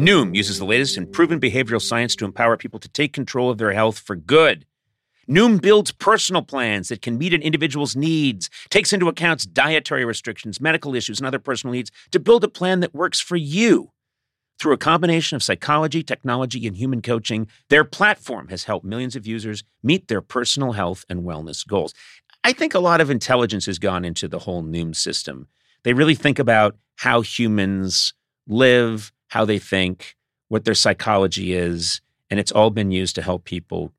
Noom uses the latest in proven behavioral science to empower people to take control of their health for good. Noom builds personal plans that can meet an individual's needs, takes into account dietary restrictions, medical issues, and other personal needs to build a plan that works for you. Through a combination of psychology, technology, and human coaching, their platform has helped millions of users meet their personal health and wellness goals. I think a lot of intelligence has gone into the whole Noom system. They really think about how humans live, how they think, what their psychology is, and it's all been used to help people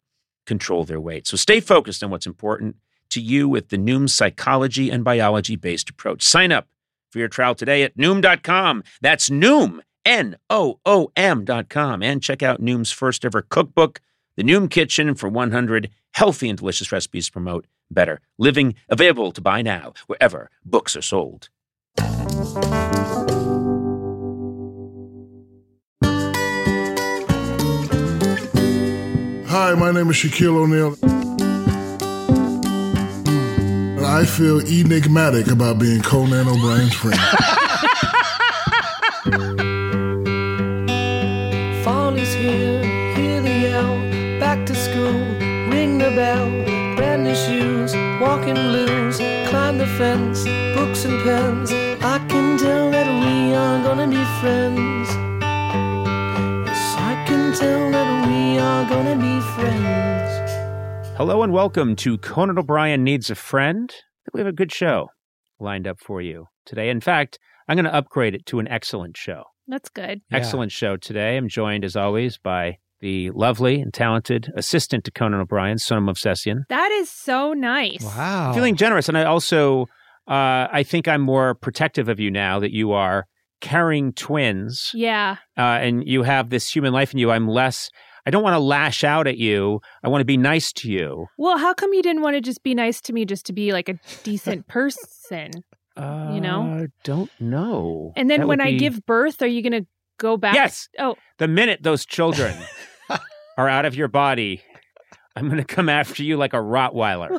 control their weight. So stay focused on what's important to you with the Noom psychology and biology based approach. Sign up for your trial today at Noom.com. That's Noom, N O O M.com. And check out Noom's first ever cookbook, The Noom Kitchen, for 100 healthy and delicious recipes to promote better living. Available to buy now wherever books are sold. Hi, my name is Shaquille O'Neal. And I feel enigmatic about being Conan O'Brien's friend. Fall is here, hear the yell, back to school, ring the bell, brand new shoes, walking blues, climb the fence, books and pens. I can tell that we are gonna be friends. Gonna be friends. Hello and welcome to Conan O'Brien Needs a Friend. I think we have a good show lined up for you today. In fact, I'm going to upgrade it to an excellent show. That's good. Excellent show today. I'm joined, as always, by the lovely and talented assistant to Conan O'Brien, Sona Movsesian. That is so nice. Wow. Feeling generous. And I also, uh, I think I'm more protective of you now that you are carrying twins Yeah. uh, and you have this human life in you. I'm less, I don't want to lash out at you. I want to be nice to you. Well, how come you didn't want to just be nice to me just to be like a decent person? Uh, You know? I don't know. And then That when I be- give birth, are you going to go back? Yes. Oh, The minute those children are out of your body, I'm going to come after you like a Rottweiler.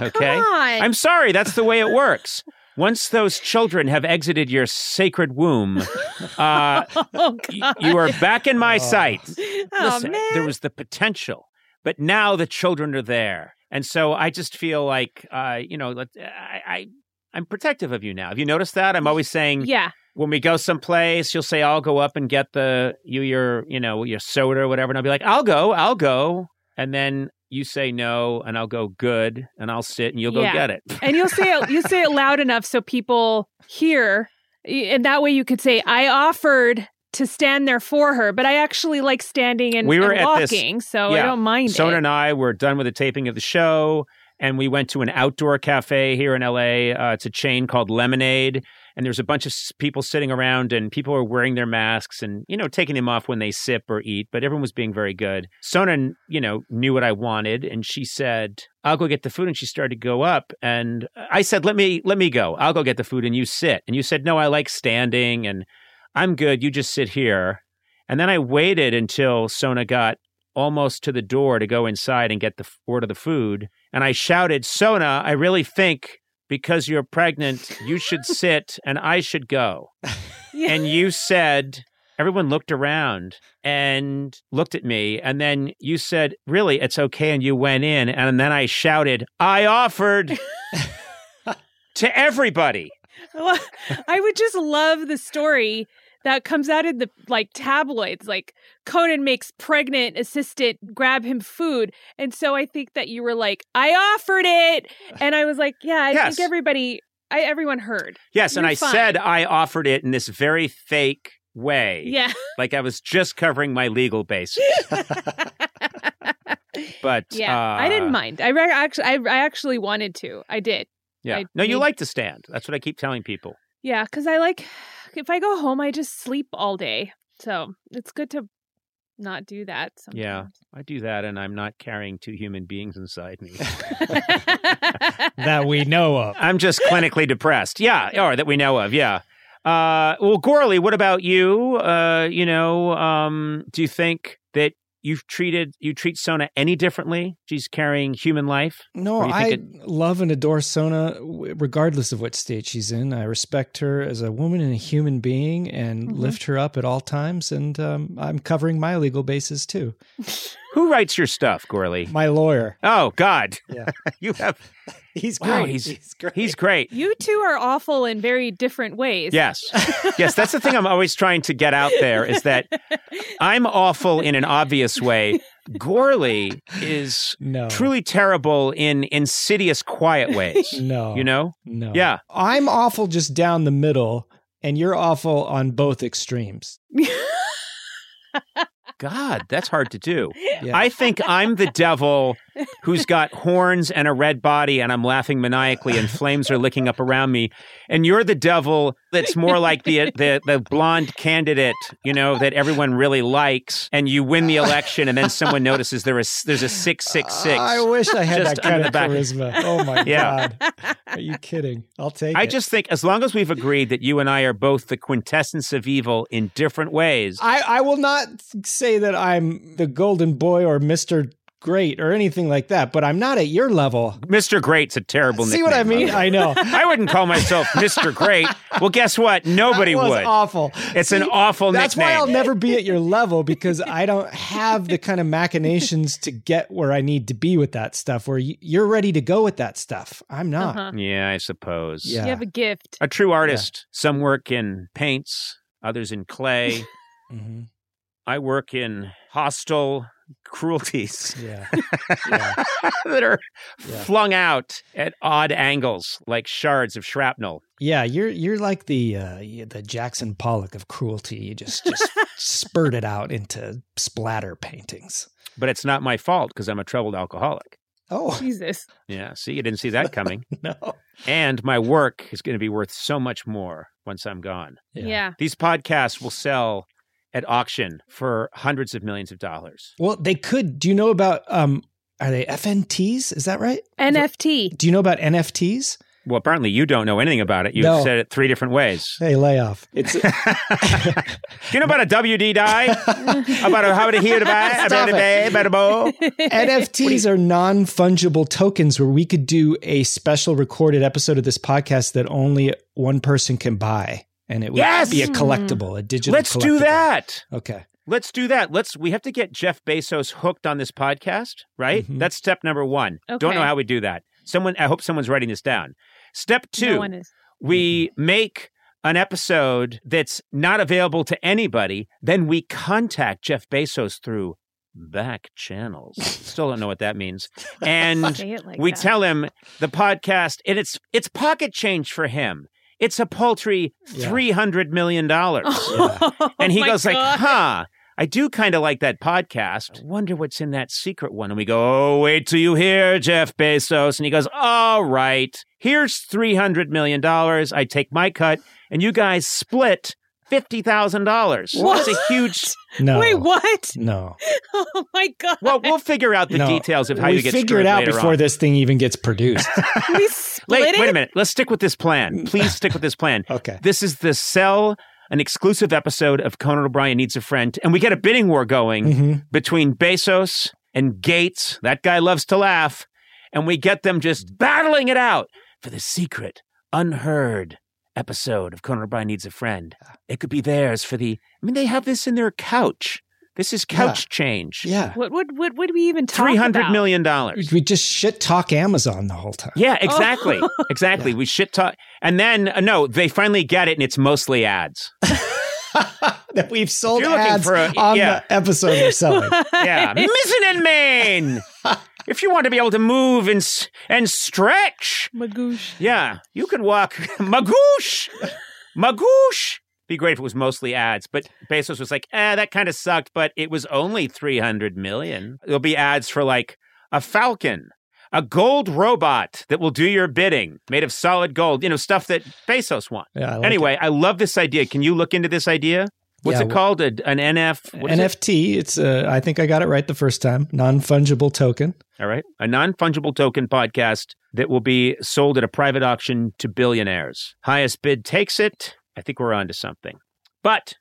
Okay? come on. I'm sorry, that's the way it works. Once those children have exited your sacred womb, uh, oh, y- you are back in my sight. Oh, Listen, man. there was the potential, but now the children are there, and so I just feel like, uh, you know, I, I, I'm protective of you now. Have you noticed that? I'm always saying, yeah. when we go someplace, you'll say, "I'll go up and get the you your you know your soda or whatever," and I'll be like, "I'll go, I'll go," and then you say no, and I'll go good, and I'll sit, and you'll go get it. And you'll say it, you say it loud enough so people hear, and that way you could say, "I offered to stand there for her, but I actually like standing and, We were and at this- walking, so I don't mind Sona it." and I were done with the taping of the show, and we went to an outdoor cafe here in LA. Uh, it's a chain called Lemonade, and there's a bunch of people sitting around, and people are wearing their masks and you know taking them off when they sip or eat. But everyone was being very good. Sona, you know, knew what I wanted, and she said, "I'll go get the food." And she started to go up, and I said, "Let me, let me go. I'll go get the food, and you sit." And you said, "No, I like standing, and I'm good. You just sit here." And then I waited until Sona got almost to the door to go inside and get the order the food. And I shouted, Sona, I really think because you're pregnant, you should sit and I should go. Yeah. And you said, everyone looked around and looked at me. And then you said, really, it's okay. And you went in. And then I shouted, I offered to everybody. Well, I would just love the story that comes out in the like tabloids. Like Conan makes pregnant assistant grab him food, and so I think that you were like, I offered it, and I was like, yeah, I Yes. think everybody, I everyone heard. Yes, and You're I fine. said I offered it in this very fake way. Yeah, Like I was just covering my legal basis. But yeah. uh, I didn't mind. I re- actually, I, I actually wanted to. I did. Yeah. I no, you made- like to stand. That's what I keep telling people. Yeah, because I like if I go home, I just sleep all day. So it's good to not do that. Sometimes. Yeah. I do that and I'm not carrying two human beings inside me. that we know of. I'm just clinically depressed. Yeah, or that we know of. Yeah. Uh, well, Gourley, what about you? Uh, you know, um, do you think that you've treated you treat Sona any differently? She's carrying human life. No, I think love and adore Sona regardless of what state she's in. I respect her as a woman and a human being and Mhm. lift her up at all times. And um, I'm covering my legal bases too. Who writes your stuff, Gourley? My lawyer. Oh God, Yeah. you have. He's Wow, great. he's- great. He's great. You two are awful in very different ways. Yes. Yes, that's the thing I'm always trying to get out there is that I'm awful in an obvious way. Gourley is no. truly terrible in insidious, quiet ways. No. You know? No. Yeah. I'm awful just down the middle, and you're awful on both extremes. God, that's hard to do. Yeah. I think I'm the devil who's got horns and a red body, and I'm laughing maniacally, and flames are licking up around me. And you're the devil that's more like the the the blonde candidate, you know, that everyone really likes, and you win the election, and then someone notices there is there's a six six six. I wish I had that kind of back. charisma. Oh my Yeah. god! Are you kidding? I'll take I it. just think as long as we've agreed that you and I are both the quintessence of evil in different ways, I, I will not say that I'm the golden boy or Mr. Great or anything like that, but I'm not at your level. Mr. Great's a terrible See what I mean? by the way. I know. I wouldn't call myself Mr. Great. Well, guess what? Nobody that was would. awful. It's an awful That's nickname. why I'll never be at your level because I don't have the kind of machinations to get where I need to be with that stuff. Where you- you're ready to go with that stuff, I'm not. Uh-huh. Yeah, I suppose. Yeah. You have a gift. A true artist. Some work in paints, others in clay. Mhm. I work in hostile cruelties Yeah, yeah. that are Yeah. flung out at odd angles like shards of shrapnel. Yeah, you're you're like the uh, the Jackson Pollock of cruelty. You just just spurt it out into splatter paintings. But it's not my fault because I'm a troubled alcoholic. Oh Jesus. Yeah, see, you didn't see that coming. no! and my work is going to be worth so much more once I'm gone. Yeah. These podcasts will sell at auction for hundreds of millions of dollars. Well, they could. Do you know about um? Are they FNTs? Is that right? NFT. Do you know about NFTs? Well, apparently you don't know anything about it. You've No. said it three different ways. Hey, lay off. It's Do you know about a WD die? about a how to hear to buy? Stop About a it. day, about a bow? NFTs are non fungible tokens where we could do a special recorded episode of this podcast that only one person can buy, and it would Yes! be a collectible, a digital. Let's do that. Okay. Let's do that. Let's. We have to get Jeff Bezos hooked on this podcast, right? Mhm. That's step number one. Don't know how we do that. Someone. I hope someone's writing this down. Step two. No one is. we make an episode that's not available to anybody, then we contact Jeff Bezos through back channels. Still don't know what that means. And Say it like we that. tell him the podcast and it's it's pocket change for him. It's a paltry Yeah. three hundred million dollars. Oh and he oh my goes like, God. huh. I do kind of like that podcast. I wonder what's in that secret one. And we go, oh, wait till you hear Jeff Bezos. And he goes, all right, here's $300 million. I take my cut, and you guys split $50,000. What? That's a huge. No. Wait, what? No. Oh my god. Well, we'll figure out the No. details of how we you get We figure it out before on. this thing even gets produced. we split Wait, it? wait a minute. Let's stick with this plan. Please stick with this plan. okay. This is the sell an exclusive episode of Conan O'Brien Needs a Friend, and we get a bidding war going hmm between Bezos and Gates. That guy loves to laugh. And we get them just battling it out for the secret, unheard episode of Conan O'Brien Needs a Friend. It could be theirs for the. I mean, they have this in their couch. This is couch change. Yeah. What would what would we even talk Three hundred about? million dollars. We just shit talk Amazon the whole time. Yeah, exactly. Exactly. Yeah. We shit talk. And then, uh, no, they finally get it and it's mostly ads. that we've sold ads a- on yeah. the episode we're selling. Yeah, missing in Maine. If you want to be able to move and s- and stretch, Magoosh. yeah, you could walk magoosh, magoosh. Be great if it was mostly ads, but Bezos was like, eh, that kind of sucked, but it was only 300 million. There'll be ads for like a falcon, a gold robot that will do your bidding, made of solid gold, you know, stuff that Bezos wants. Yeah, I like anyway, I love this idea. Can you look into this idea? What's Yeah, it called? A, an NF? is it? NFT. It's uh, I think I got it right the first time. Non fungible token. All right. A non fungible token podcast that will be sold at a private auction to billionaires. Highest bid takes it. I think we're on to something. But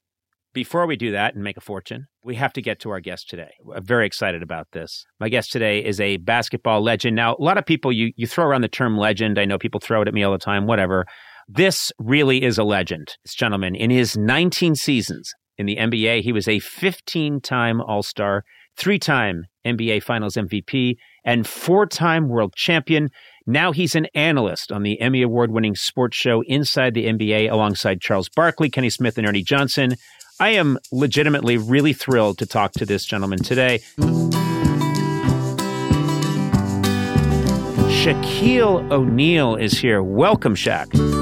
before we do that and make a fortune, we have to get to our guest today. I'm very excited about this. My guest today is a basketball legend. Now, a lot of people, you, you throw around the term legend. I know people throw it at me all the time, whatever. This really is a legend. This gentleman, in his 19 seasons in the NBA, he was a 15 time All Star, three time NBA Finals MVP, and four time world champion. Now he's an analyst on the Emmy Award winning sports show Inside the NBA alongside Charles Barkley, Kenny Smith, and Ernie Johnson. I am legitimately really thrilled to talk to this gentleman today. Shaquille O'Neal is here. Welcome, Shaq.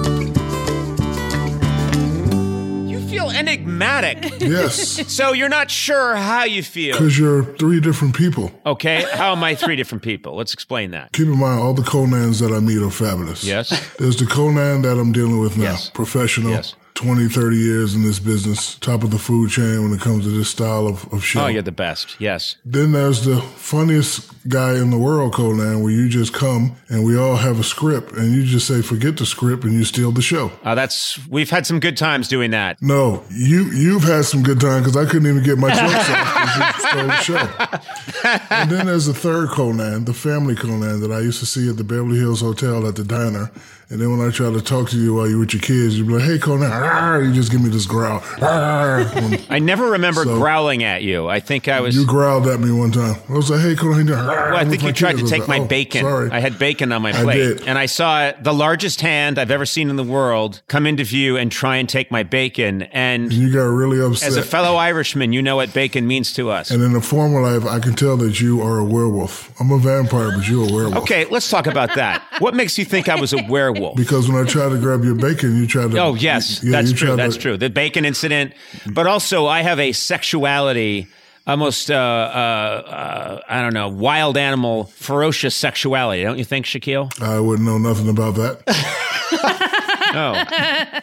Feel enigmatic. Yes, so you're not sure how you feel. because you're three different people. Okay, how am I three different people? Let's explain that. Keep in mind, all the Conans that I meet are fabulous. Yes. There's the Conan that I'm dealing with now, Yes. professional, Yes. 20, 30 years in this business, top of the food chain when it comes to this style of, of show. Oh, you're the best. Yes. Then there's the funniest guy in the world, Conan, where you just come and we all have a script and you just say, forget the script and you steal the show. Uh, that's we've had some good times doing that. No, you, you've had some good time because I couldn't even get my jokes off you stole the show. And then there's the third Conan, the family Conan that I used to see at the Beverly Hills Hotel at the diner. And then when I try to talk to you while you're with your kids, you'd be like, hey, Conan, "Arr," you just give me this growl. I never remember So- growling at you. I think I was. you growled at me one time. I was like, hey, you doing? well, I think you tried to take my oh, bacon. Sorry. I had bacon on my I plate, did. and I saw the largest hand I've ever seen in the world come into view and try and take my bacon. And you got really upset. as a fellow Irishman, you know what bacon means to us. and in the former life, I can tell that you are a werewolf. I'm a vampire, but you're a werewolf. Okay, let's talk about that. What makes you think I was a werewolf? Because when I tried to grab your bacon, you tried to. Oh yes, Yeah, that's true. That's true. The bacon incident, but also I have a sexuality, almost uh, uh, uh, I don't know, wild animal, ferocious sexuality. Don't you think, Shaquille? I wouldn't know nothing about that. Oh,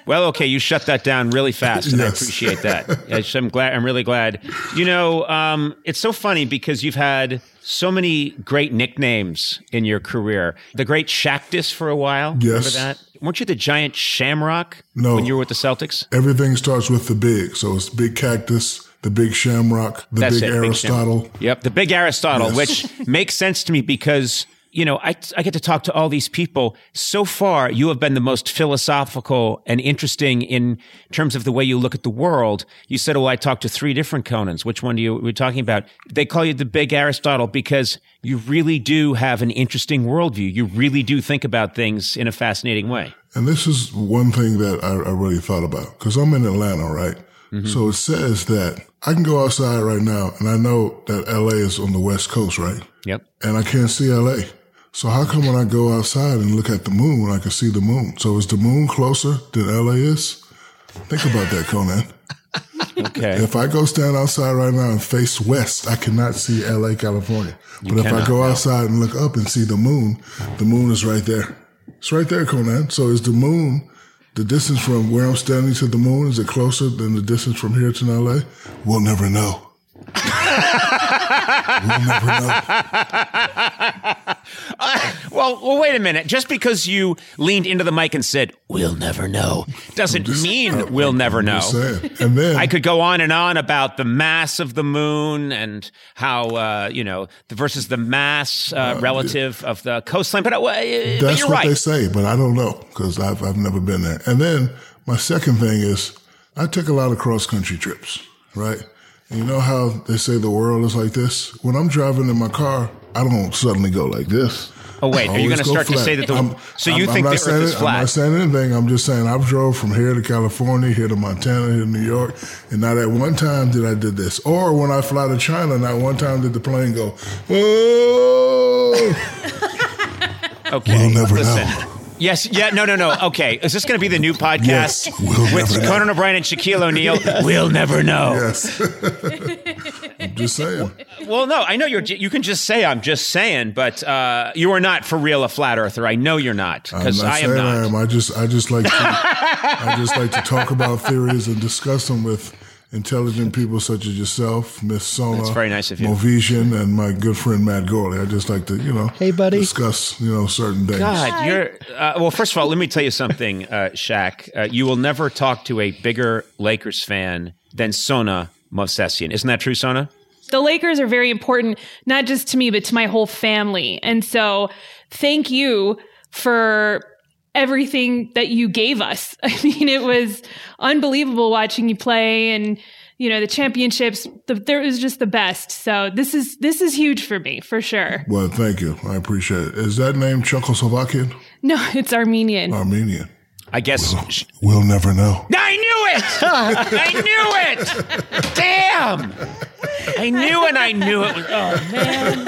well, okay. You shut that down really fast, and I appreciate that. I'm glad. I'm really glad. You know, um, it's so funny because you've had so many great nicknames in your career. The Great Shaqtus for a while. Yes. Remember that? Weren't you the Giant Shamrock? No. When you were with the Celtics. Everything starts with the big. So it's big cactus, the big shamrock, the That's big it, Big Aristotle. Yep, the big Aristotle, Yes. which makes sense to me because you know I I get to talk to all these people. So far, you have been the most philosophical and interesting in terms of the way you look at the world. You said, well, I talked to three different Conans. Which one do you were talking about?" They call you the big Aristotle because you really do have an interesting worldview. You really do think about things in a fascinating way. And this is one thing that I, I really thought about because I'm in Atlanta, right? Mm-hmm. So it says that I can go outside right now and I know that LA is on the West Coast, right? Yep. And I can't see LA. So how come when I go outside and look at the moon, I can see the moon? So is the moon closer than LA is? Think about that, Conan. Okay. If I go stand outside right now and face west, I cannot see LA, California. But if I go outside and look up and see the moon, the moon is right there. It's right there, Conan. So is the moon, the distance from where I'm standing to the moon, is it closer than the distance from here to LA? We'll never know. we'll never know. Well, well, wait a minute. Just because you leaned into the mic and said, "We'll never know," doesn't mean we'll never know. Just. And then I could go on and on about the mass of the moon and how uh, you know the versus the mass uh, relative of the coastline. But, uh, but That's you're what right. they say, but I don't know because I've, I've never been there. And then my second thing is I take a lot of cross country trips, right? You know how they say the world is like this? When I'm driving in my car, I don't suddenly go like this. Oh wait, are you going to start to say that the? I'm- so I'm- you I'm think the Earth is it- I'm not saying anything. I'm just saying I've drove from here to California, here to Montana, here to New York, and not at one time did I did this. Or when I fly to China, not one time did the plane go. Whoa! Oh. Okay, We'll never listen. know. Yes, yeah, no, no, no. Okay, is this going to be the new podcast Yes, we'll with never know. Conan O'Brien and Shaquille O'Neal? We'll never know. Yes. I'm just saying. Well, no, I know you're. You can just say I'm just saying, but uh, you are not for real a flat earther. I know you're not because I am not. I am. I just, I just like, to, I just like to talk about theories and discuss them with intelligent people such as yourself, Miss Sona, That's very nice of you. Movision, and my good friend Matt Gourley. I just like to, you know, Hey, buddy. discuss, you know, certain things. God, you're. Uh, well, first of all, let me tell you something, uh, Shaq. Uh, you will never talk to a bigger Lakers fan than Sona Movsesian. Isn't that true, Sona? the Lakers are very important, not just to me, but to my whole family. And so thank you for everything that you gave us. I mean, it was unbelievable watching you play and, you know, the championships, the, there was just the best. So this is, this is huge for me, for sure. Well, thank you. I appreciate it. Is that name Czechoslovakian? No, it's Armenian. Armenian? I guess. We'll never know. I knew it! I knew it! Damn! I knew and I knew it. Was, oh man!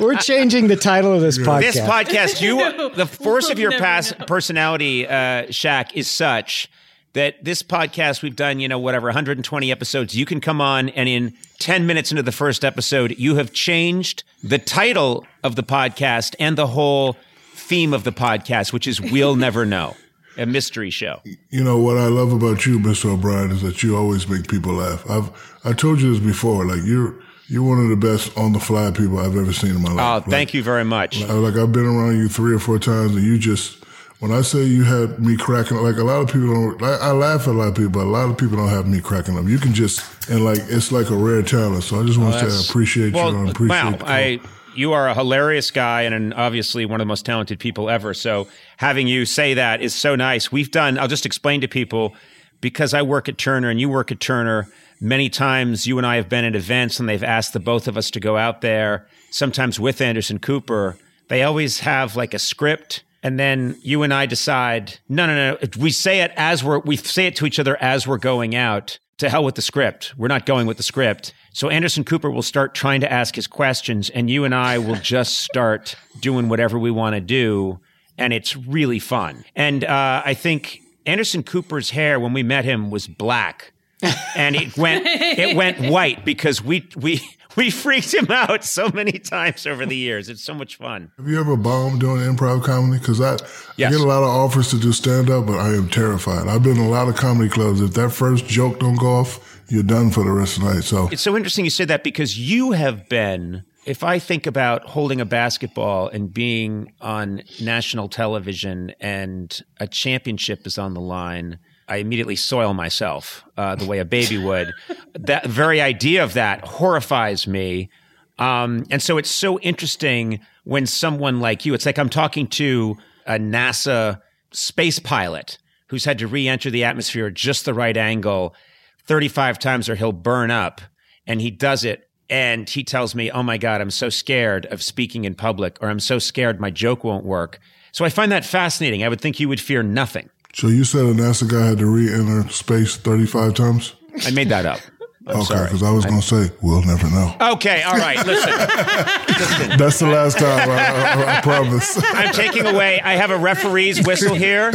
We're changing the title of this podcast. This podcast, you the force of your past know. personality, uh, Shaq, is such that this podcast we've done, you know, whatever, 120 episodes. You can come on, and in 10 minutes into the first episode, you have changed the title of the podcast and the whole theme of the podcast, which is "We'll Never Know," a mystery show. You know what I love about you, Mr. O'Brien, is that you always make people laugh. I've I told you this before. Like you're you're one of the best on the fly people I've ever seen in my life. Oh, thank you very much. Like, like I've been around you three or four times, and you just when I say you had me cracking, like a lot of people don't. I, I laugh at a lot of people, but a lot of people don't have me cracking up. You can just and like it's like a rare talent. So I just want to say I appreciate well, you and appreciate. wow, the. I you are a hilarious guy and an, obviously one of the most talented people ever. So having you say that is so nice. We've done. I'll just explain to people because I work at Turner and you work at Turner. Many times you and I have been at events and they've asked the both of us to go out there. Sometimes with Anderson Cooper, they always have like a script. And then you and I decide, no, no, no. We say it as we're, we say it to each other as we're going out. To hell with the script. We're not going with the script. So Anderson Cooper will start trying to ask his questions, and you and I will just start doing whatever we want to do. And it's really fun. And uh, I think Anderson Cooper's hair, when we met him, was black. and it went it went white because we we we freaked him out so many times over the years. It's so much fun. Have you ever bombed doing improv comedy? Because I, Yes. I get a lot of offers to do stand up, but I am terrified. I've been in a lot of comedy clubs. If that first joke don't go off, you're done for the rest of the night. So It's so interesting you said that because you have been. If I think about holding a basketball and being on national television and a championship is on the line, I immediately soil myself uh, the way a baby would. that very idea of that horrifies me. Um, and so it's so interesting when someone like you, it's like I'm talking to a NASA space pilot who's had to re enter the atmosphere at just the right angle 35 times or he'll burn up. And he does it. And he tells me, Oh my God, I'm so scared of speaking in public, or I'm so scared my joke won't work. So I find that fascinating. I would think you would fear nothing. So you said a NASA guy had to re-enter space 35 times? I made that up. I'm okay, because I was going to say, we'll never know. Okay, all right. Listen, That's the last time, I, I, I promise. I'm taking away. I have a referee's whistle here,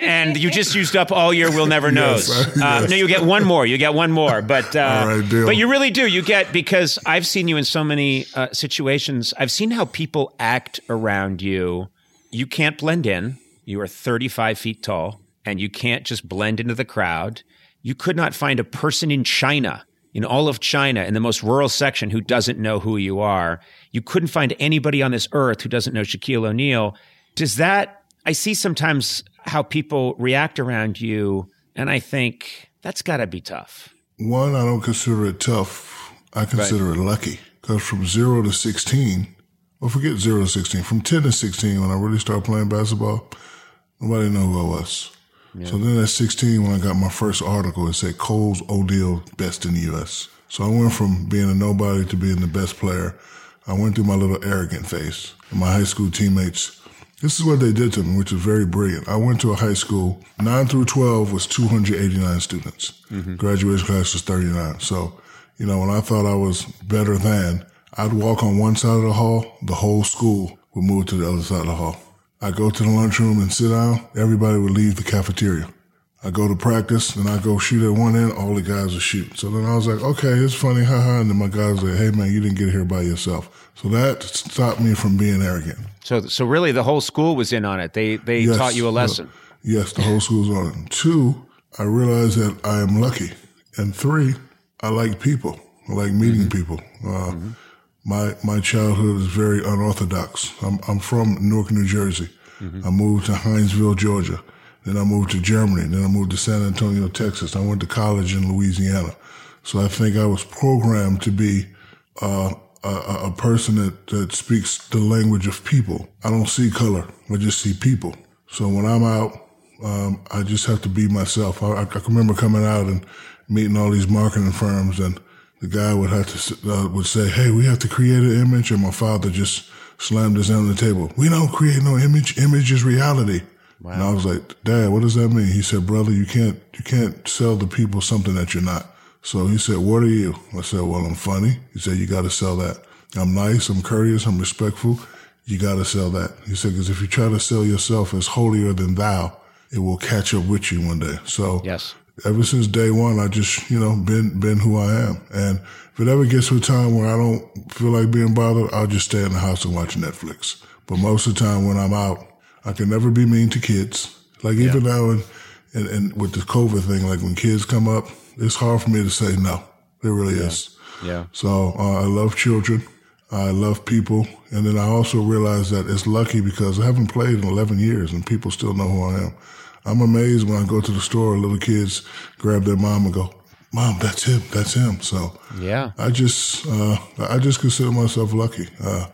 and you just used up all your "We'll Never Knows." Yes, Uh, yes. no, you get one more. You get one more, but uh, All right, deal. but you really do. You get because I've seen you in so many uh, situations. I've seen how people act around you. You can't blend in. You are 35 feet tall, and you can't just blend into the crowd. You could not find a person in China, in all of China, in the most rural section, who doesn't know who you are. You couldn't find anybody on this earth who doesn't know Shaquille O'Neal. Does that, I see sometimes how people react around you, and I think that's got to be tough. One, I don't consider it tough. I consider it lucky. Because from zero to 16, well, forget zero to 16, from 10 to 16, when I really started playing basketball, nobody knew who I was. So then at 16, when I got my first article, it said Coles O'Neal best in the U.S. So I went from being a nobody to being the best player. I went through my little arrogant phase. And my high school teammates, this is what they did to me, which is very brilliant. I went to a high school, 9 through 12 was 289 students. Mm-hmm. Graduation class was 39. So, you know, when I thought I was better than, I'd walk on one side of the hall, the whole school would move to the other side of the hall. I'd go to the lunchroom and sit down, everybody would leave the cafeteria. I go to practice and I go shoot at one end, all the guys would shoot. So then I was like, okay, it's funny, haha. And then my guys were like, hey man, you didn't get here by yourself. So that stopped me from being arrogant. So, so really, the whole school was in on it. They they Yes, taught you a lesson. yes, the whole school's on it. Two, I realized that I am lucky. And three, I like people. I like meeting people. Uh, My my childhood is very unorthodox. I'm I'm from Newark, New Jersey. I moved to Hinesville, Georgia. Then I moved to Germany. Then I moved to San Antonio, Texas. I went to college in Louisiana. So I think I was programmed to be uh, a, a a person that, that speaks the language of people. I don't see color. I just see people. So when I'm out, um, I just have to be myself. I, I can remember coming out and meeting all these marketing firms, and the guy would have to uh, would say, "Hey, we have to create an image," and my father just slammed his hand on the table. We don't create no image. Image is reality. And I was like, Dad, what does that mean? He said, Brother, you can't you can't sell the people something that you're not. So he said, What are you? I said, Well, I'm funny. He said, You got to sell that. I'm nice. I'm courteous. I'm respectful. You got to sell that. He said, Because if you try to sell yourself as holier than thou, it will catch up with you one day. So Yes. Ever since day one, I just, you know, been, been who I am. And if it ever gets to a time where I don't feel like being bothered, I'll just stay in the house and watch Netflix. But most of the time when I'm out, I can never be mean to kids. Like even now and, and, and with the COVID thing, like when kids come up, it's hard for me to say no. It really is. Yeah. So uh, I love children. I love people. And then I also realize that it's lucky because I haven't played in 11 years and people still know who I am. I'm amazed when I go to the store, little kids grab their mom and go, Mom, that's him. That's him. So Yeah. I just, uh, I just consider myself lucky. Uh,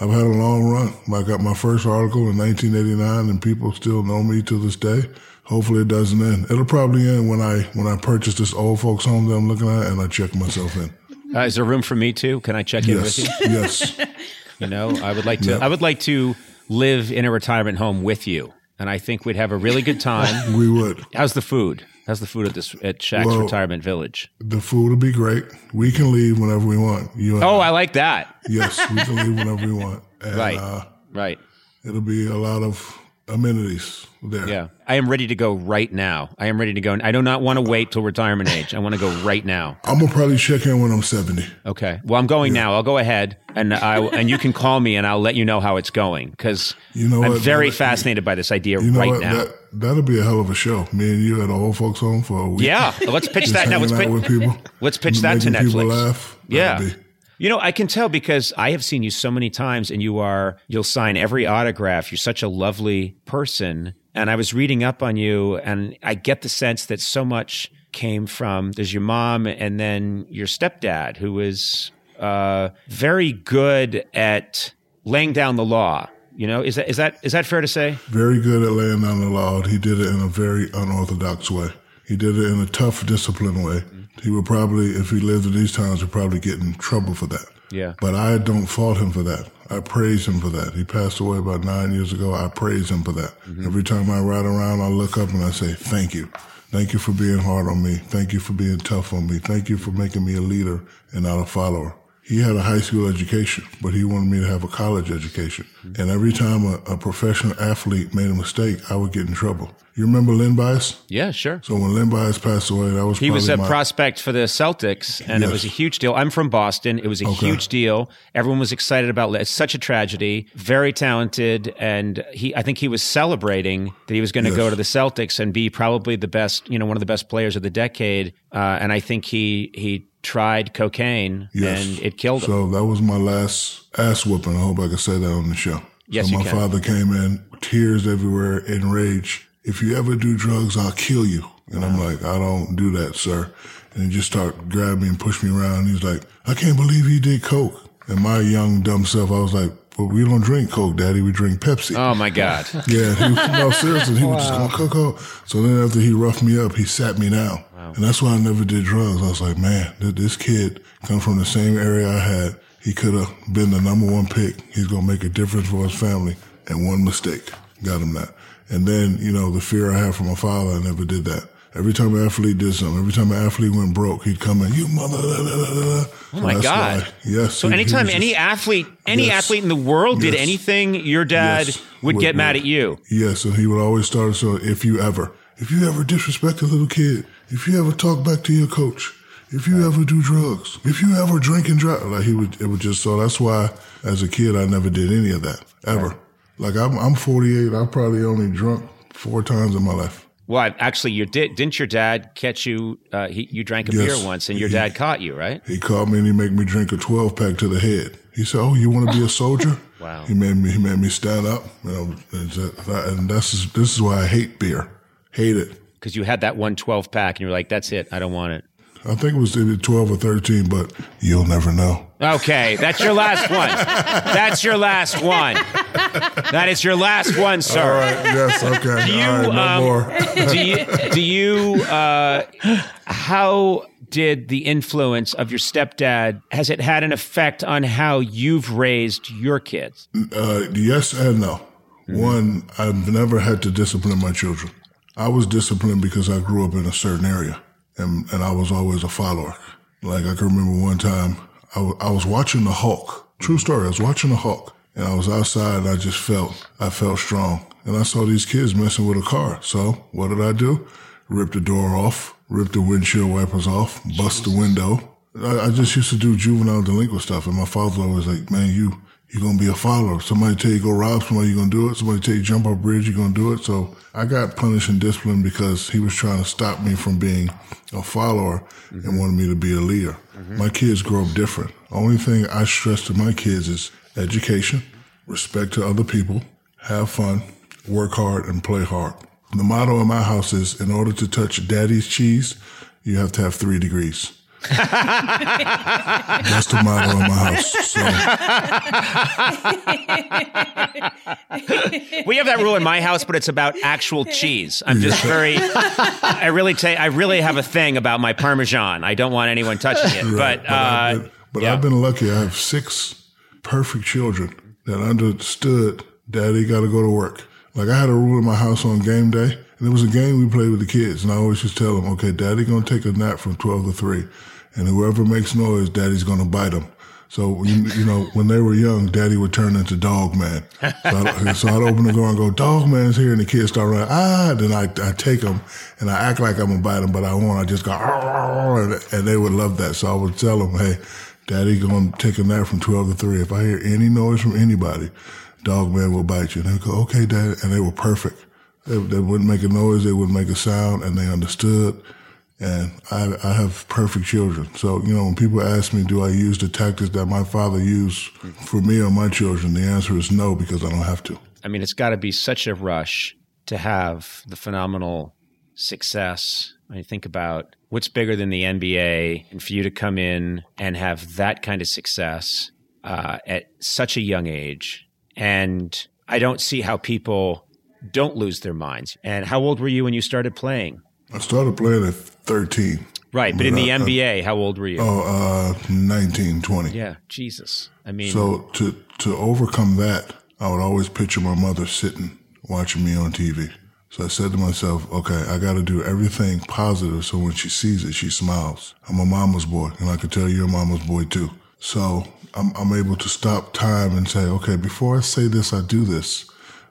I've had a long run. I got my first article in 1989 and people still know me to this day. Hopefully it doesn't end. It'll probably end when I, when I purchase this old folks home that I'm looking at and I check myself in. Uh, is there room for me too? Can I check in with you? yes. You know, I would like to. Yep. I would like to live in a retirement home with you, and I think we'd have a really good time. We would. How's the food? How's the food at this at Shaq's Well- retirement village? The food will be great. We can leave whenever we want. You and Oh, I. I like that. yes, we can leave whenever we want. And, Right. Uh, Right. it'll be a lot of amenities there. Yeah. I am ready to go right now. I am ready to go. I do not want to wait till retirement age. I want to go right now. I'm gonna probably check in when I'm 70. Okay. Well, I'm going now. I'll go ahead and I and you can call me and I'll let you know how it's going because You know I'm what? very That- fascinated by this idea You know right what? now. That that'll be a hell of a show. Me and you at a old folks home for a week. yeah. Let's pitch that. now. let's pitch, let's pitch that to Netflix. laugh. Yeah. be- You know, I can tell because I have seen you so many times and you are, you'll sign every autograph. You're such a lovely person. And I was reading up on you and I get the sense that so much came from there's your mom and then your stepdad who was uh, very good at laying down the law. You know, is that is that is that fair to say? very good at laying down the law. He did it in a very unorthodox way. He did it in a tough, disciplined way. He would probably, if he lived in these times, would probably get in trouble for that. Yeah. But I don't fault him for that. I praise him for that. He passed away about nine years ago. I praise him for that. Mm-hmm. Every time I ride around, I look up and I say, thank you. Thank you for being hard on me. Thank you for being tough on me. Thank you for making me a leader and not a follower. He had a high school education, but he wanted me to have a college education. And every time a, a professional athlete made a mistake, I would get in trouble. You remember Len Bias? Yeah, sure. So when Len Bias passed away, that was He was a my, prospect for the Celtics, and it was a huge deal. I'm from Boston. It was a Okay. huge deal. Everyone was excited about it. It's such a tragedy. Very talented, and he. I think he was celebrating that he was going to Yes. go to the Celtics and be probably the best, you know, one of the best players of the decade. Uh, and I think he he tried cocaine Yes. and it killed him. So that was my last ass whooping. I hope I can say that on the show. Yes, so my father came in, tears everywhere, in rage. If you ever do drugs, I'll kill you. And I'm like, I don't do that, sir. And he just started grabbing me and push me around. He's like, I can't believe he did coke. And my young dumb self, I was like, but we don't drink Coke, Daddy. We drink Pepsi. Oh my God. Yeah, he, no, seriously, he was just oh, going Coco. So then after he roughed me up, he sat me down, and that's why I never did drugs. I was like, man, th- this kid come from the same area I had. He could have been the number one pick. He's gonna make a difference for his family, and one mistake got him that. And then you know the fear I had for my father, I never did that. Every time an athlete did something, every time an athlete went broke, he'd come in, you mother. Da, da, da, da. Oh my God. yes. So he- he anytime was any just- athlete, any Yes. athlete in the world did Yes. anything, your dad Yes. would Would- get mad at you. Yes, and he would always start so if you ever, if you ever disrespect a little kid, if you ever talk back to your coach, if you ever do drugs, if you ever drink and drive, like he would, it would just so that's why as a kid I never did any of that ever. Like I'm, I'm 48. I probably only drunk four times in my life. Well, actually, your did didn't your dad catch you? Uh, he, you drank a Yes. beer once, and your He- dad caught you, right? He called me and he made me drink a 12 pack to the head. He said, "Oh, you want to be a soldier?" Wow. He made me. He made me stand up. You know, and, that- and that's this is why I hate beer. Hate it. Because you had that one 12 pack, and you were like, "That's it, I don't want it." I think it was either 12 or 13, but you'll never know. Okay, that's your last one. That's your last one. That is your last one, sir. All right. Yes. Okay. Do you, All right. No um, more. do you do you uh, how did the influence of your stepdad has it had an effect on how you've raised your kids Uh, yes and no. One, I've never had to discipline my children. I was disciplined because I grew up in a certain area, and and I was always a follower. Like I can remember one time I was watching the Hulk. True story. I was watching the Hulk, and I was outside. and I just felt I felt strong, and I saw these kids messing with a car. So what did I do? Rip the door off, rip the windshield wipers off, bust the window. I, I just used to do juvenile delinquent stuff, and my father was always like, "Man, you you're gonna be a follower. Somebody tell you go rob somebody, you're gonna do it. Somebody tell you jump off a bridge, you're gonna do it." So I got punished and disciplined because he was trying to stop me from being a follower and mm-hmm. wanted me to be a leader. Mm-hmm. My kids grow up different. Only thing I stress to my kids is education, respect to other people, have fun, work hard, and play hard. The motto in my house is: in order to touch daddy's cheese, you have to have three degrees. That's the motto in my house. So we have that rule in my house but it's about actual cheese i'm just very i really take. i really have a thing about my parmesan i don't want anyone touching it Right, but, I've uh, been, but yeah. I've been lucky. I have six perfect children that understood daddy got to go to work. Like I had a rule in my house on game day, and it was a game we played with the kids, and I always just tell them, okay, daddy gonna take a nap from 12 to 3, and whoever makes noise, daddy's gonna bite them. So, you, you know, when they were young, daddy would turn into dog man. So I'd, so I'd open the door and go, dog man's here. And the kids start running, ah, then I, I take them and I act like I'm going to bite them, but I won't. I just go, "Arr," and, and they would love that. So I would tell them, hey, daddy going to take a nap from 12 to 3. If I hear any noise from anybody, dog man will bite you. And they go, okay, daddy. And they were perfect. They, they wouldn't make a noise. They wouldn't make a sound and they understood. And I, I have perfect children. So, you know, when people ask me, do I use the tactics that my father used for me or my children? The answer is no, because I don't have to. I mean, it's got to be such a rush to have the phenomenal success. When you think about what's bigger than the NBA, and for you to come in and have that kind of success uh, at such a young age, and I don't see how people don't lose their minds. And how old were you when you started playing? I started playing at 13. Right, but in the I- how old were you? Oh, uh, 19, 20. Yeah, Jesus. I mean, So to to overcome that, I would always picture my mother sitting watching me on TV. So I said to myself, okay, I got to do everything positive so when she sees it, she smiles. I'm a mama's boy, and I can tell you're a mama's boy too. So I'm, I'm able to stop time and say, okay, before I say this, I do this.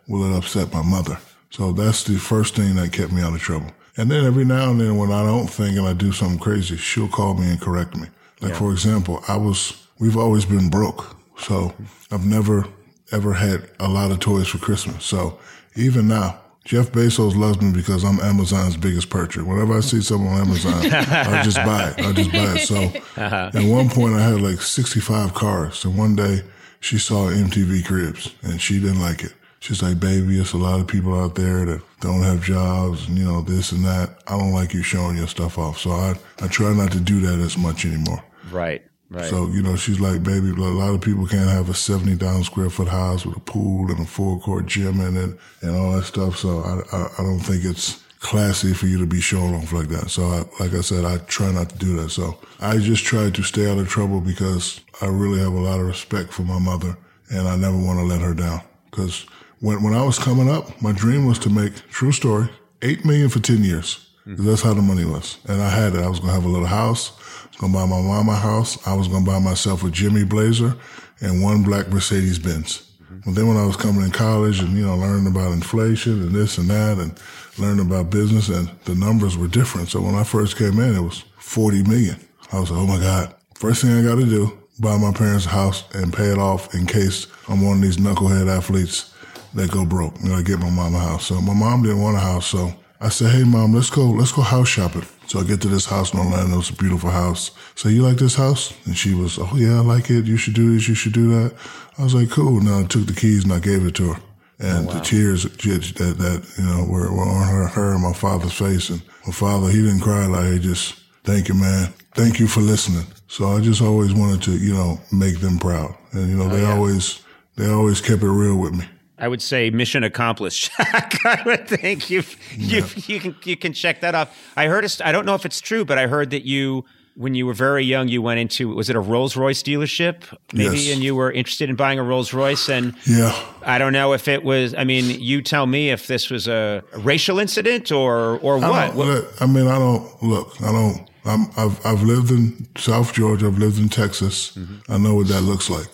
Will it upset my mother? So that's the first thing that kept me out of trouble. And then every now and then when I don't think and I do something crazy, she'll call me and correct me. Like, for example, I was, we've always been broke. So I've never ever had a lot of toys for Christmas. So even now, Jeff Bezos loves me because I'm Amazon's biggest purchaser. Whenever I see something on Amazon, I'll just buy it. I'll just buy it. So uh-huh. at one point I had like 65 cars. And one day she saw MTV Cribs and she didn't like it. She's like, baby, it's a lot of people out there that don't have jobs and, you know, this and that. I don't like you showing your stuff off. So I, I try not to do that as much anymore. right, Right. So, you know, she's like, baby, a lot of people can't have a 70,000 square foot house with a pool and a full court gym in it and all that stuff. So I, I, I don't think it's classy for you to be showing off like that. So I, like I said, I try not to do that. So I just try to stay out of trouble because I really have a lot of respect for my mother and I never want to let her down. Cause when, when I was coming up, my dream was to make, true story, eight million for 10 years. 'Cause That's how the money was. And I had it. I was going to have a little house. I was going to buy my mama a house. I was going to buy myself a Jimmy Blazer and one black Mercedes Benz. But mm-hmm. then when I was coming in college and, you know, learning about inflation and this and that and learning about business and the numbers were different. So when I first came in, it was 40 million. I was like, oh my God. First thing I got to do, buy my parents a house and pay it off in case I'm one of these knucklehead athletes that go broke. Know, I get my mom a house. So my mom didn't want a house. So I said, hey mom, let's go, let's go house shopping. So I get to this house in Orlando. It's a beautiful house. So you like this house? And she was, oh yeah, I like it. You should do this. You should do that. I was like, cool. Now I took the keys and I gave it to her. And the tears that, that, you know, were, were on her, her and my father's face. And my father, he didn't cry like, he just, thank you, man. Thank you for listening. So I just always wanted to, you know, make them proud. And, you know, they oh, always, they always kept it real with me. I would say mission accomplished. I would think you you you can you can check that off. I heard a st- I don't know if it's true, but I heard that you when you were very young you went into was it a Rolls Royce dealership maybe Yes. and you were interested in buying a Rolls Royce and Yeah. I don't know if it was I mean you tell me if this was a racial incident or or I what. look, I mean, I don't look. I don't. I'm, I've I've lived in South Georgia. I've lived in Texas. Mm-hmm. I know what that looks like.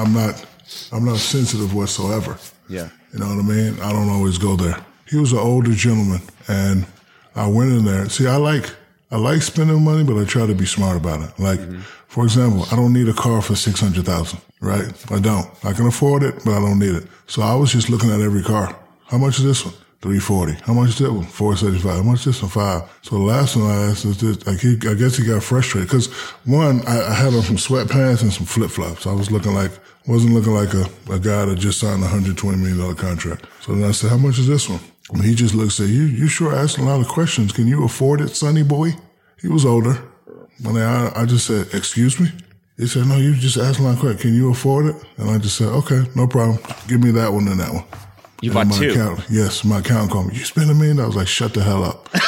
I'm not. I'm not sensitive whatsoever. Yeah. You know what I mean? I don't always go there. He was an older gentleman, and I went in there. See, I like I like spending money, but I try to be smart about it. Like, mm-hmm. for example, I don't need a car for six hundred thousand. Right? I don't. I can afford it, but I don't need it. So I was just looking at every car. How much is this one? 340. How much is that one? 475. How much is this one? Five. So the last one I asked is this, he, I guess he got frustrated because one, I, I had on some sweatpants and some flip flops. I was looking like, wasn't looking like a, a guy that just signed a $120 million contract. So then I said, how much is this one? And he just looks at you, you sure asking a lot of questions. Can you afford it, sonny boy? He was older. And I, I just said, excuse me? He said, no, you just asked a lot of questions. Can you afford it? And I just said, okay, no problem. Give me that one and that one. You bought my two. Account, yes, my account called me. You spend a million? I was like, shut the hell up. Dude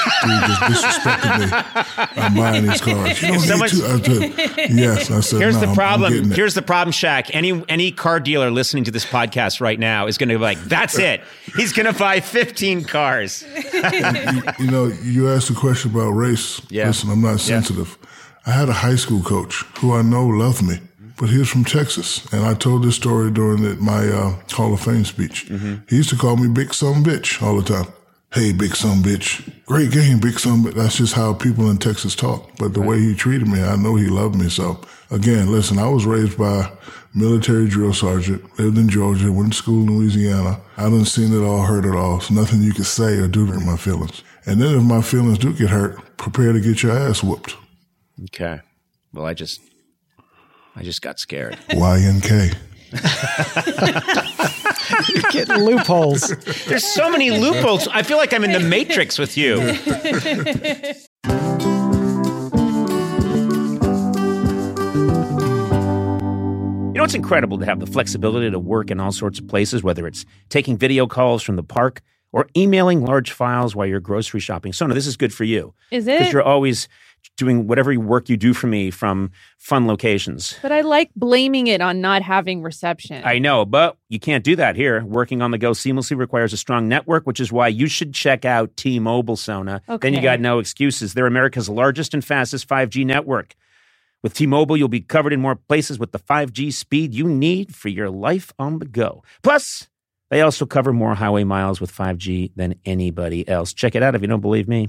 just disrespected me. I'm buying these cars. You don't someone- need to. I said, yes. I said, Here's no, the I'm- I'm problem. Here's the problem, Shaq. Any any car dealer listening to this podcast right now is going to be like, "That's it. He's going to buy 15 cars." you, you know, you asked a question about race. Yeah. Listen, I'm not sensitive. I had a high school coach who I know loved me, but he was from Texas. And I told this story during the, my uh, Hall of Fame speech. He used to call me Big Son Bitch all the time. Hey, Big Son Bitch. Great game, Big Son Bitch. That's just how people in Texas talk. But the way he treated me, I know he loved me. So, again, listen, I was raised by a military drill sergeant, lived in Georgia, went to school in Louisiana. I done seen it all, heard it all. So nothing you can say or do to hurt my feelings. And then if my feelings do get hurt, prepare to get your ass whooped. Okay. Well, I just I just got scared. YNK. You're Getting loopholes. There's so many loopholes. I feel like I'm in the Matrix with you. You know, it's incredible to have the flexibility to work in all sorts of places, whether it's taking video calls from the park or emailing large files while you're grocery shopping. Sona, this is good for you. Is it? Because you're always doing whatever work you do for me from fun locations. But I like blaming it on not having reception. I know, but you can't do that here. Working on the go seamlessly requires a strong network, which is why you should check out T Mobile Sona. Okay. Then you got no excuses. They're America's largest and fastest 5G network. With T Mobile, you'll be covered in more places with the 5G speed you need for your life on the go. Plus, they also cover more highway miles with 5G than anybody else. Check it out if you don't believe me.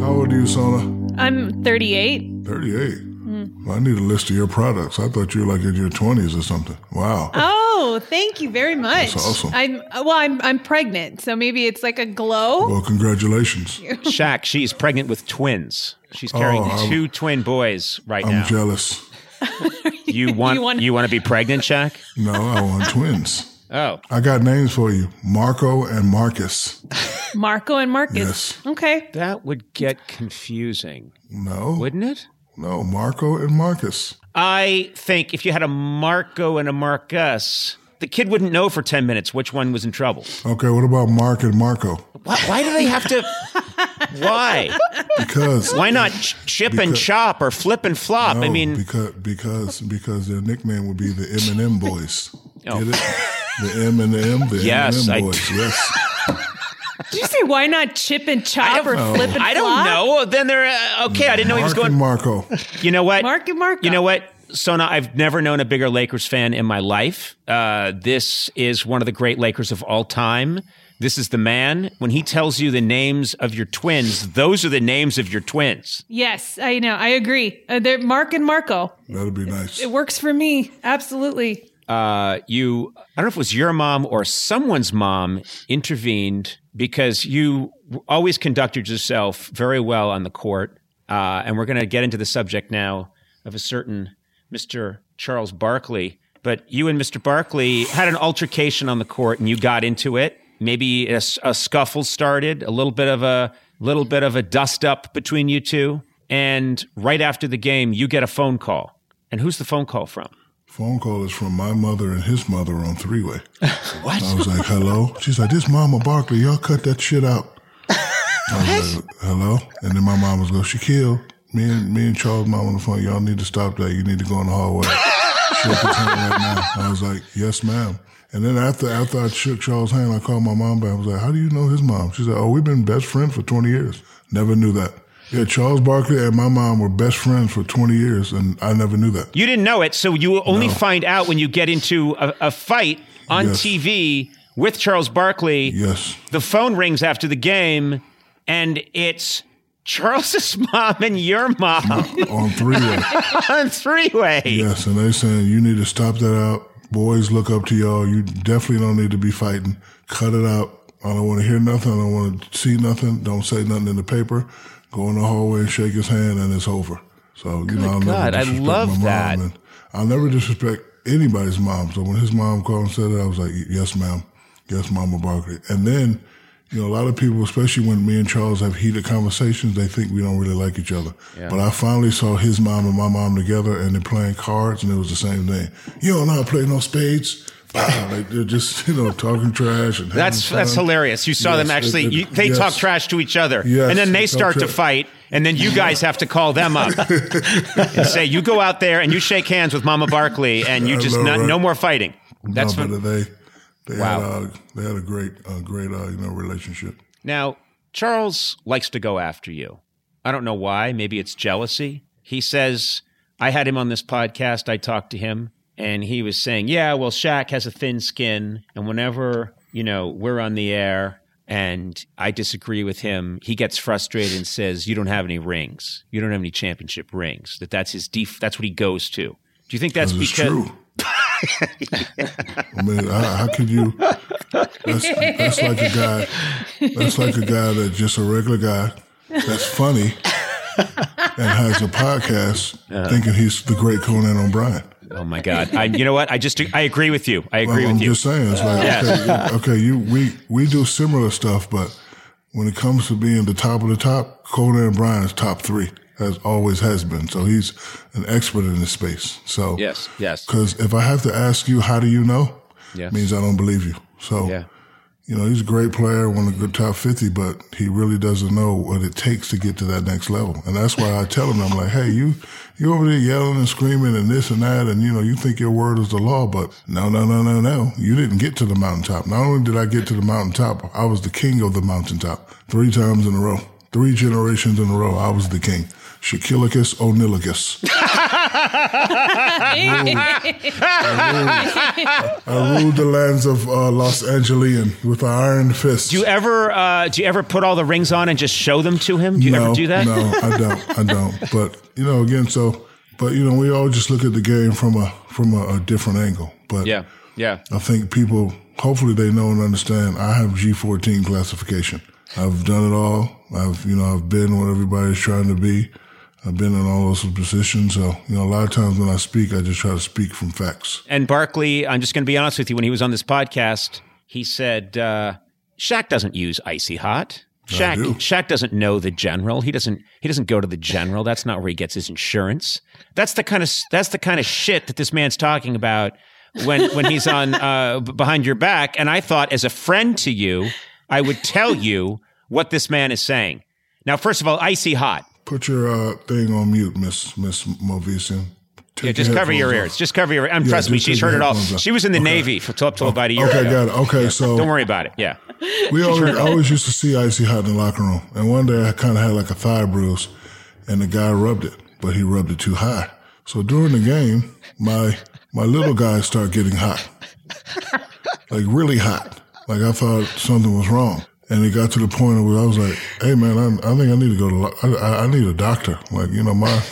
How old are you, Sona? I'm 38. 38. Hmm. Well, I need a list of your products. I thought you were like in your 20s or something. Wow. Oh, thank you very much. That's awesome. I'm well. I'm I'm pregnant, so maybe it's like a glow. Well, congratulations. Shaq, she's pregnant with twins. She's carrying Oh, I'm- two twin boys right now. I'm now. jealous. you want you want- you want to be pregnant, Shaq? No, I want twins. Oh, I got names for you Marco and Marcus. Marco and Marcus. Yes. Okay. that would get confusing, No, wouldn't it? no, Marco and Marcus. I think if you had a Marco and a Marcus, the kid wouldn't know for 10 minutes which one was in trouble. Okay, what about Mark and Marco? Why, why do they have to? Why? Because Why not ch- chip and chop or flip and flop? no, I mean, because because because their nickname would be the M&M boys. Oh. Get it? The M and the M, the Yes, M&M boys. Yes. Did you say why not chip and chop or know. flip and I don't flop? know. Then they're uh, okay. I didn't know he was Mark and going. Marco. You know what? Mark and Marco. You know what? Sona, I've never known a bigger Lakers fan in my life. Uh, this is one of the great Lakers of all time. This is the man. When he tells you the names of your twins, those are the names of your twins. Yes, I know. I agree. Uh, they're Mark and Marco. That'd be nice. It works for me. Absolutely. Uh, you, I don't know if it was your mom or someone's mom intervened because you always conducted yourself very well on the court. Uh, and we're going to get into the subject now of a certain Mr. Charles Barkley. But you and Mr. Barkley had an altercation on the court and you got into it. Maybe a scuffle started, a little bit of a little bit of a dust up between you two. And right after the game, you get a phone call. And who's the phone call from? Phone call is from my mother and his mother on three way. what? I was like, hello? She's like, this Mama Barkley, y'all cut that shit out. I was like, hello? And then my mom was go, Shaquille, me and me and Charles' mom on the phone, y'all need to stop that. You need to go in the hallway. Right now. I was like, yes, ma'am. And then after after I shook Charles' hand, I called my mom back. I was like, how do you know his mom? She said, oh, we've been best friends for 20 years. Never knew that. Yeah, Charles Barkley and my mom were best friends for 20 years, and I never knew that. You didn't know it, so you only No. find out when you get into a, a fight on Yes. TV with Charles Barkley. Yes. The phone rings after the game, and it's Charles's mom and your mom On three way. on three way. Yes, and they saying you need to stop that out. Boys look up to y'all. You definitely don't need to be fighting. Cut it out. I don't want to hear nothing. I don't want to see nothing. Don't say nothing in the paper. Go in the hallway and shake his hand, and it's over. So you know, I'll God, I love my mom, that. and I'll never disrespect anybody's mom. So when his mom called and said it, I was like, "Yes, ma'am. Yes, Mama Barkley." And then, you know, a lot of people, especially when me and Charles have heated conversations, they think we don't really like each other. But I finally saw his mom and my mom together, and they're playing cards, and it was the same thing. You don't know how to play no spades. Like they're just you know talking trash and That's fun. that's hilarious. You saw Yes, them actually. it- it- you, they yes. talk trash to each other, Yes, and then they start to fight, and then you guys have to call them up and say, "You go out there and you shake hands with Mama Barkley, and you I just know, not, right? no more fighting." That's no, what, they they Wow. had uh, they had a great uh, great uh, you know relationship. Now, Charles likes to go after you. I don't know why. Maybe it's jealousy. He says, I had him on this podcast. I talked to him, and he was saying, Yeah, well, Shaq has a thin skin. And whenever, you know, we're on the air and I disagree with him, he gets frustrated and says, You don't have any rings. You don't have any championship rings. That that's his def- that's what he goes to. Do you think that's because true. I mean, how, how could you? That's, that's like a guy. That's like a guy that's just a regular guy that's funny and has a podcast, thinking he's the great Conan O'Brien. Oh my God! I, you know what? I just I agree with you. I agree I'm with you. just saying, it's like okay, okay, you we we do similar stuff, but when it comes to being the top of the top, Conan O'Brien is top three. Has always has been. So he's an expert in this space. So Yes, yes. Because if I have to ask you, how do you know? Yeah. means I don't believe you. So Yeah. you know, he's a great player, one of the good top 50, but he really doesn't know what it takes to get to that next level. And that's why I tell him, I'm like, hey, you, you over there yelling and screaming and this and that. And, you know, you think your word is the law, but no, no, no, no, no. You didn't get to the mountaintop. Not only did I get to the mountaintop, I was the king of the mountaintop three times in a row, three generations in a row. I was the king. Shaquilicus Onilicus. I ruled the lands of uh, Los Angelian with an iron fist. Do you ever uh, do you ever put all the rings on and just show them to him? Do you no, ever do that? No, I don't. I don't. But you know, again, so but you know, we all just look at the game from a from a, a different angle. But Yeah, yeah. I think people, hopefully, they know and understand. I have G14 classification. I've done it all. I've you know I've been what everybody's trying to be. I've been in all those positions. So you know, a lot of times when I speak, I just try to speak from facts. And Barkley, I'm just going to be honest with you. When he was on this podcast, he said uh, Shaq doesn't use icy hot. Shaq, do. Shaq doesn't know the general. He doesn't. He doesn't go to the general. That's not where he gets his insurance. That's the kind of that's the kind of shit that this man's talking about when when he's on uh, behind your back. And I thought, as a friend to you, I would tell you what this man is saying. Now, first of all, icy hot. Put your uh, thing on mute, Miss Miss Movsesian. Yeah, just cover your ears. Just cover your. And Yeah, trust me, she's heard it all. off. She was in the Okay. Navy for up till about a year Okay, ago. got it. Okay, so Don't worry about it. Yeah. we always, always used to see Icy Hot in the locker room, and one day I kind of had like a thigh bruise, and the guy rubbed it, but he rubbed it too high. So during the game, my my little guys start getting hot, like really hot. Like I thought something was wrong. And it got to the point where I was like, "Hey man, I, I think I need to go to. I, I need a doctor. Like you know, my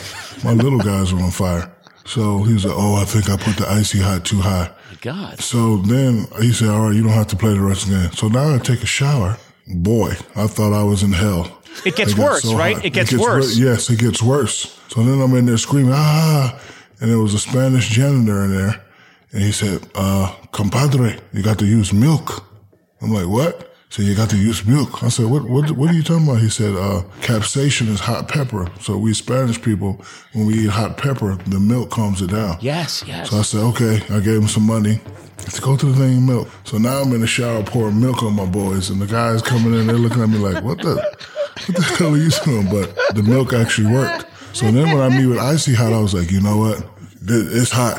my little guys are on fire." So he's like, "Oh, I think I put the icy hot too high." God. So then he said, "All right, you don't have to play the rest of the game." So now I take a shower. Boy, I thought I was in hell. It gets got worse, right? hot. It gets worse. wor- yes, it gets worse. So then I'm in there screaming, ah, and there was a Spanish janitor in there, and he said, uh, compadre, you got to use milk. I'm like, what? So you got to use milk. I said, what, what, what are you talking about? He said, uh, capsaicin is hot pepper. So we Spanish people, when we eat hot pepper, the milk calms it down. Yes, yes. So I said, okay. I gave him some money. Let's go to the thing milk. So now I'm in the shower pouring milk on my boys, and the guys coming in, they're looking at me like, what the, what the hell are you doing? But the milk actually worked. So then when I meet with Icy Hot, I was like, you know what? It's hot.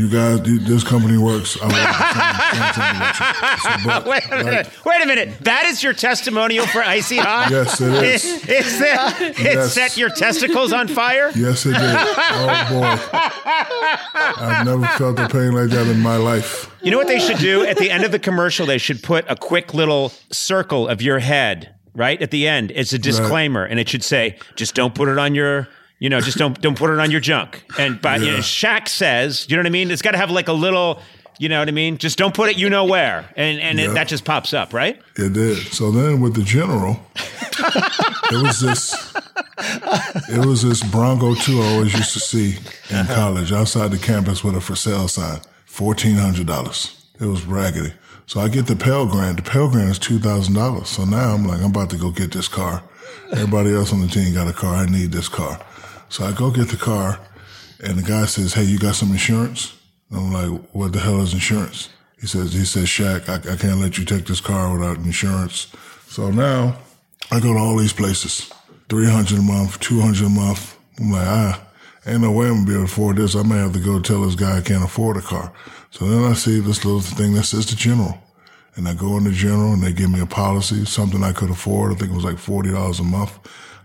You guys, this company works. I so, Wait a minute. like, Wait a minute. That is your testimonial for Icy Hot? Yes, it is. Is, is that it Yes. set your testicles on fire? Yes, it did. Oh boy, I've never felt a pain like that in my life. You know what they should do at the end of the commercial? They should put a quick little circle of your head right at the end. It's a disclaimer, and it should say, "Just don't put it on your." You know, just don't don't put it on your junk. And but you know, Shaq says, you know what I mean? It's got to have like a little, you know what I mean? Just don't put it, you know where, and and it, that just pops up, right? It did. So then with the general, it was this it was this Bronco 2 I always used to see in college outside the campus with a for sale sign. Fourteen hundred dollars. It was raggedy. So I get the Pell Grant. The Pell Grant is two thousand dollars. So now I'm like, I'm about to go get this car. Everybody else on the team got a car. I need this car. So I go get the car and the guy says, Hey, you got some insurance? I'm like, what the hell is insurance? He says, he says, Shaq, I, I can't let you take this car without insurance. So now I go to all these places, 300 a month, 200 a month. I'm like, ah, ain't no way I'm gonna be able to afford this. I may have to go tell this guy I can't afford a car. So then I see this little thing that says the general. And I go in the general and they give me a policy, something I could afford. I think it was like $40 a month.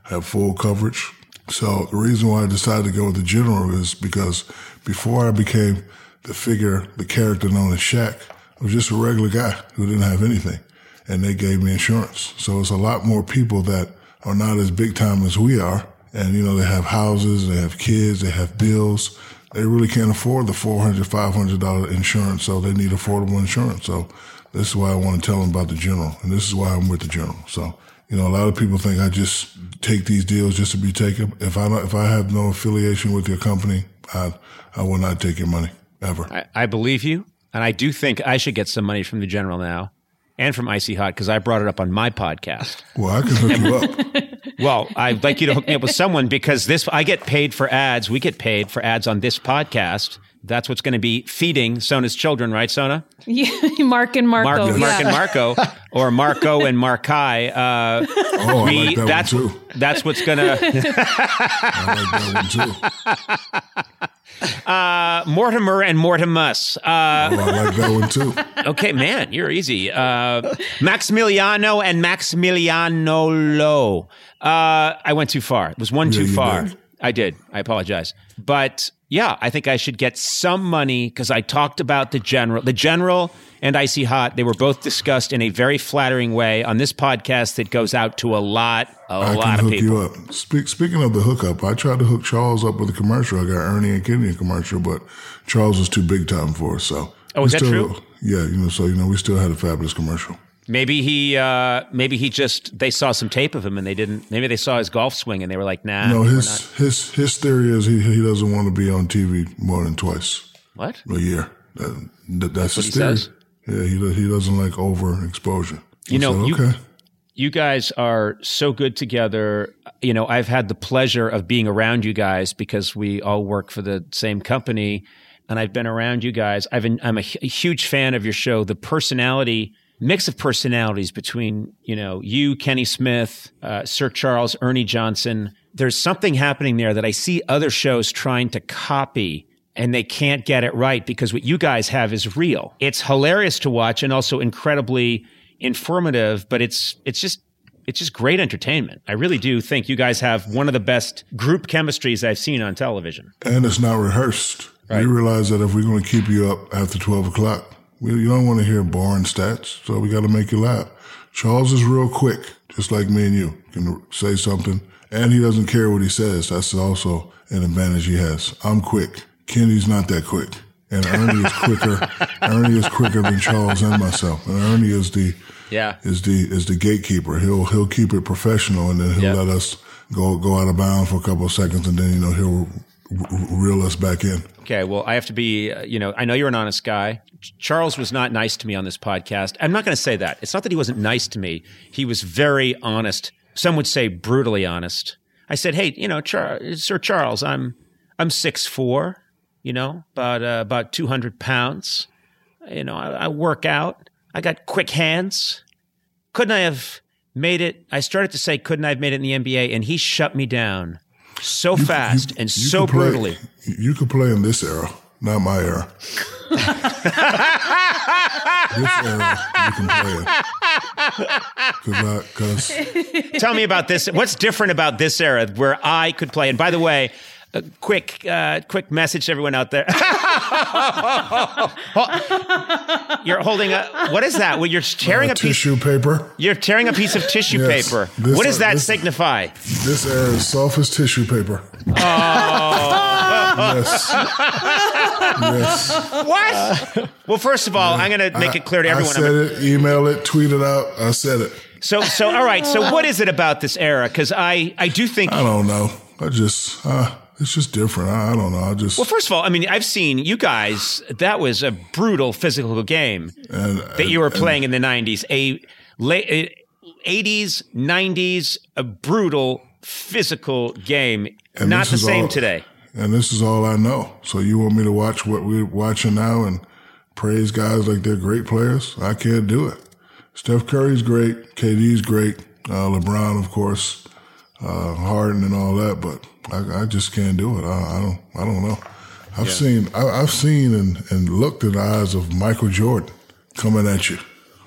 I have full coverage. So the reason why I decided to go with the general is because before I became the figure, the character known as Shaq, I was just a regular guy who didn't have anything. And they gave me insurance. So it's a lot more people that are not as big time as we are. And, you know, they have houses, they have kids, they have bills. They really can't afford the $400, $500 insurance. So they need affordable insurance. So this is why I want to tell them about the general. And this is why I'm with the general. So, you know, a lot of people think I just take these deals just to be taken. If I don't, if I have no affiliation with your company, I, I will not take your money ever. I, I believe you, and I do think I should get some money from the general now, and from Icy Hot because I brought it up on my podcast. Well, I can hook you up. Well, I'd like you to hook me up with someone because this I get paid for ads. We get paid for ads on this podcast. That's what's going to be feeding Sona's children, right, Sona? Yeah, Mark and Marco. Mark, yeah. Mark and Marco, or Marco and Markai. Uh, Oh, I like that that's one too. that's what's going to I like that one too. uh, Mortimer and Mortimus. Uh, Oh, I like that one too. okay, man, you're easy. Uh, Maximiliano and Maximiliano Low. Uh, I went too far. It was one too far. did. I did. I apologize. But yeah, I think I should get some money because I talked about the general. The general and Icy Hot, they were both discussed in a very flattering way on this podcast that goes out to a lot, a I lot can of hook people. you up. Speak, speaking of the hookup, I tried to hook Charles up with a commercial. I got Ernie and Kenny a commercial, but Charles was too big time for us. So Oh, is that still- true? Yeah, you know, so you know, we still had a fabulous commercial. Maybe he, uh, maybe he just they saw some tape of him and they didn't. Maybe they saw his golf swing and they were like, "Nah, No, his his his theory is he he doesn't want to be on TV more than twice What? a year. That, that, that's what his he theory. says? Yeah, he he doesn't like overexposure. You know, said, you- okay. you guys are so good together. You know, I've had the pleasure of being around you guys because we all work for the same company, and I've been around you guys. I've been, I'm a, a huge fan of your show. The personality mix of personalities between you know you, Kenny Smith, uh, Sir Charles, Ernie Johnson. There's something happening there that I see other shows trying to copy. And they can't get it right because what you guys have is real. It's hilarious to watch and also incredibly informative, but it's it's just it's just great entertainment. I really do think you guys have one of the best group chemistries I've seen on television. And it's not rehearsed. Right. We realize that if we're going to keep you up after 12 o'clock, We, you don't want to hear boring stats, so we got to make you laugh. Charles is real quick, just like me and you. Can say something, and he doesn't care what he says. That's also an advantage he has. I'm quick. Kenny's not that quick, and Ernie is quicker. Ernie is quicker than Charles and myself, and Ernie is the Yeah. is the is the gatekeeper. He'll he'll keep it professional, and then he'll Yeah. let us go go out of bounds for a couple of seconds, and then you know he'll reel us back in. Okay, well, I have to be, uh, you know, I know you're an honest guy. Charles was not nice to me on this podcast. I'm not going to say that. It's not that he wasn't nice to me. He was very honest. Some would say brutally honest. I said, "Hey, you know, Char- Sir Charles, I'm I'm six four, you know, about uh, about 200 pounds. You know, I, I work out. I got quick hands. Couldn't I have made it? I started to say, couldn't I have made it in the NBA? And he shut me down so fast and You so play- brutally. You could play in this era, not my era. this era, you can play in. Because Tell me about this. What's different about this era where I could play? And by the way, a quick, uh, quick message to everyone out there. you're holding a what is that? Well, you're tearing a piece. Of tissue paper. You're tearing a piece of tissue Yes. paper. This- what does that this- signify? This era is soft as tissue paper. yes. Yes. What? well, first of all, I'm going to make it clear to everyone. I I'm said it, email it, tweet it out. I said it. So, so all right. So, what is it about this era? Because I, I do think. I don't know. I just, uh, it's just different. I, I don't know. I just, Well, first of all, I mean, I've seen you guys. That was a brutal physical game and, that you were playing in the '90s. A late '80s, '90s, a brutal physical game. And Not the same all- today. And this is all I know. So you want me to watch what we're watching now and praise guys like they're great players? I can't do it. Steph Curry's great. KD's great. Uh, LeBron, of course, uh, Harden and all that, but I, I just can't do it. I, I don't, I don't know. I've seen, I, I've seen and, and looked in the eyes of Michael Jordan coming at you.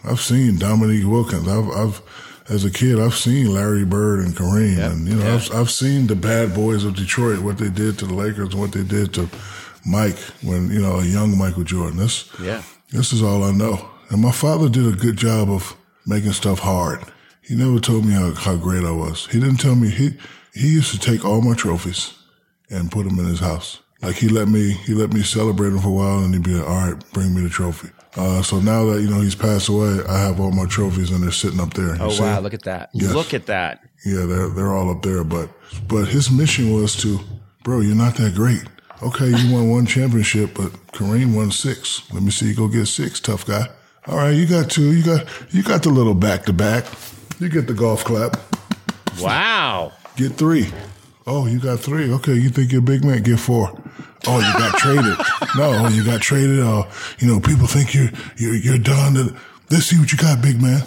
I've seen Dominique Wilkins. I've, I've, as a kid, I've seen Larry Bird and Kareem, and you know, I've, I've seen the bad boys of Detroit, what they did to the Lakers, and what they did to Mike when you know a young Michael Jordan. This, Yeah. this is all I know. And my father did a good job of making stuff hard. He never told me how, how great I was. He didn't tell me he he used to take all my trophies and put them in his house. Like he let me he let me celebrate them for a while, and he'd be like, "All right, bring me the trophy." Uh, so now that you know he's passed away, I have all my trophies and they're sitting up there. Oh see? wow! Look at that! Yes. Look at that! Yeah, they're they're all up there. But but his mission was to, bro, you're not that great. Okay, you won one championship, but Kareem won six. Let me see you go get six, tough guy. All right, you got two. You got you got the little back to back. You get the golf clap. Wow! Get three. Oh, you got three. Okay, you think you're a big man? Get four. Oh, you got traded. No, oh, you got traded. Oh, you know, people think you're you're, you're done. Let's see what you got, big man.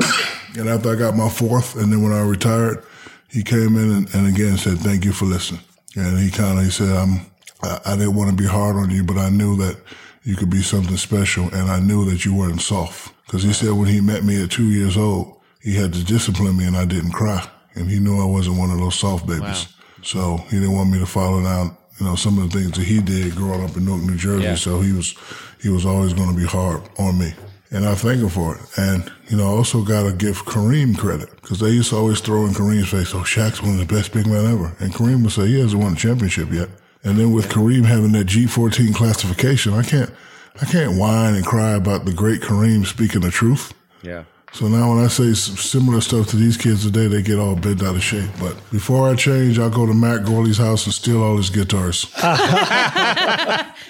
And after I got my fourth, and then when I retired, he came in and, and again said, "Thank you for listening." And he kind of he said, "I'm I, I didn't want to be hard on you, but I knew that you could be something special, and I knew that you weren't soft." Because he said when he met me at two years old, he had to discipline me, and I didn't cry, and he knew I wasn't one of those soft babies. So he didn't want me to follow down, you know, some of the things that he did growing up in Newark, New Jersey. Yeah. So he was he was always going to be hard on me. And I thank him for it. And, you know, I also got to give Kareem credit because they used to always throw in Kareem's face, oh, Shaq's one of the best big men ever. And Kareem would say, he hasn't won a championship yet. And then with Kareem having that G14 classification, I can't, I can't whine and cry about the great Kareem speaking the truth. Yeah. So now when I say similar stuff to these kids today, they get all bent out of shape. But before I change, I'll go to Matt Gourley's house and steal all his guitars.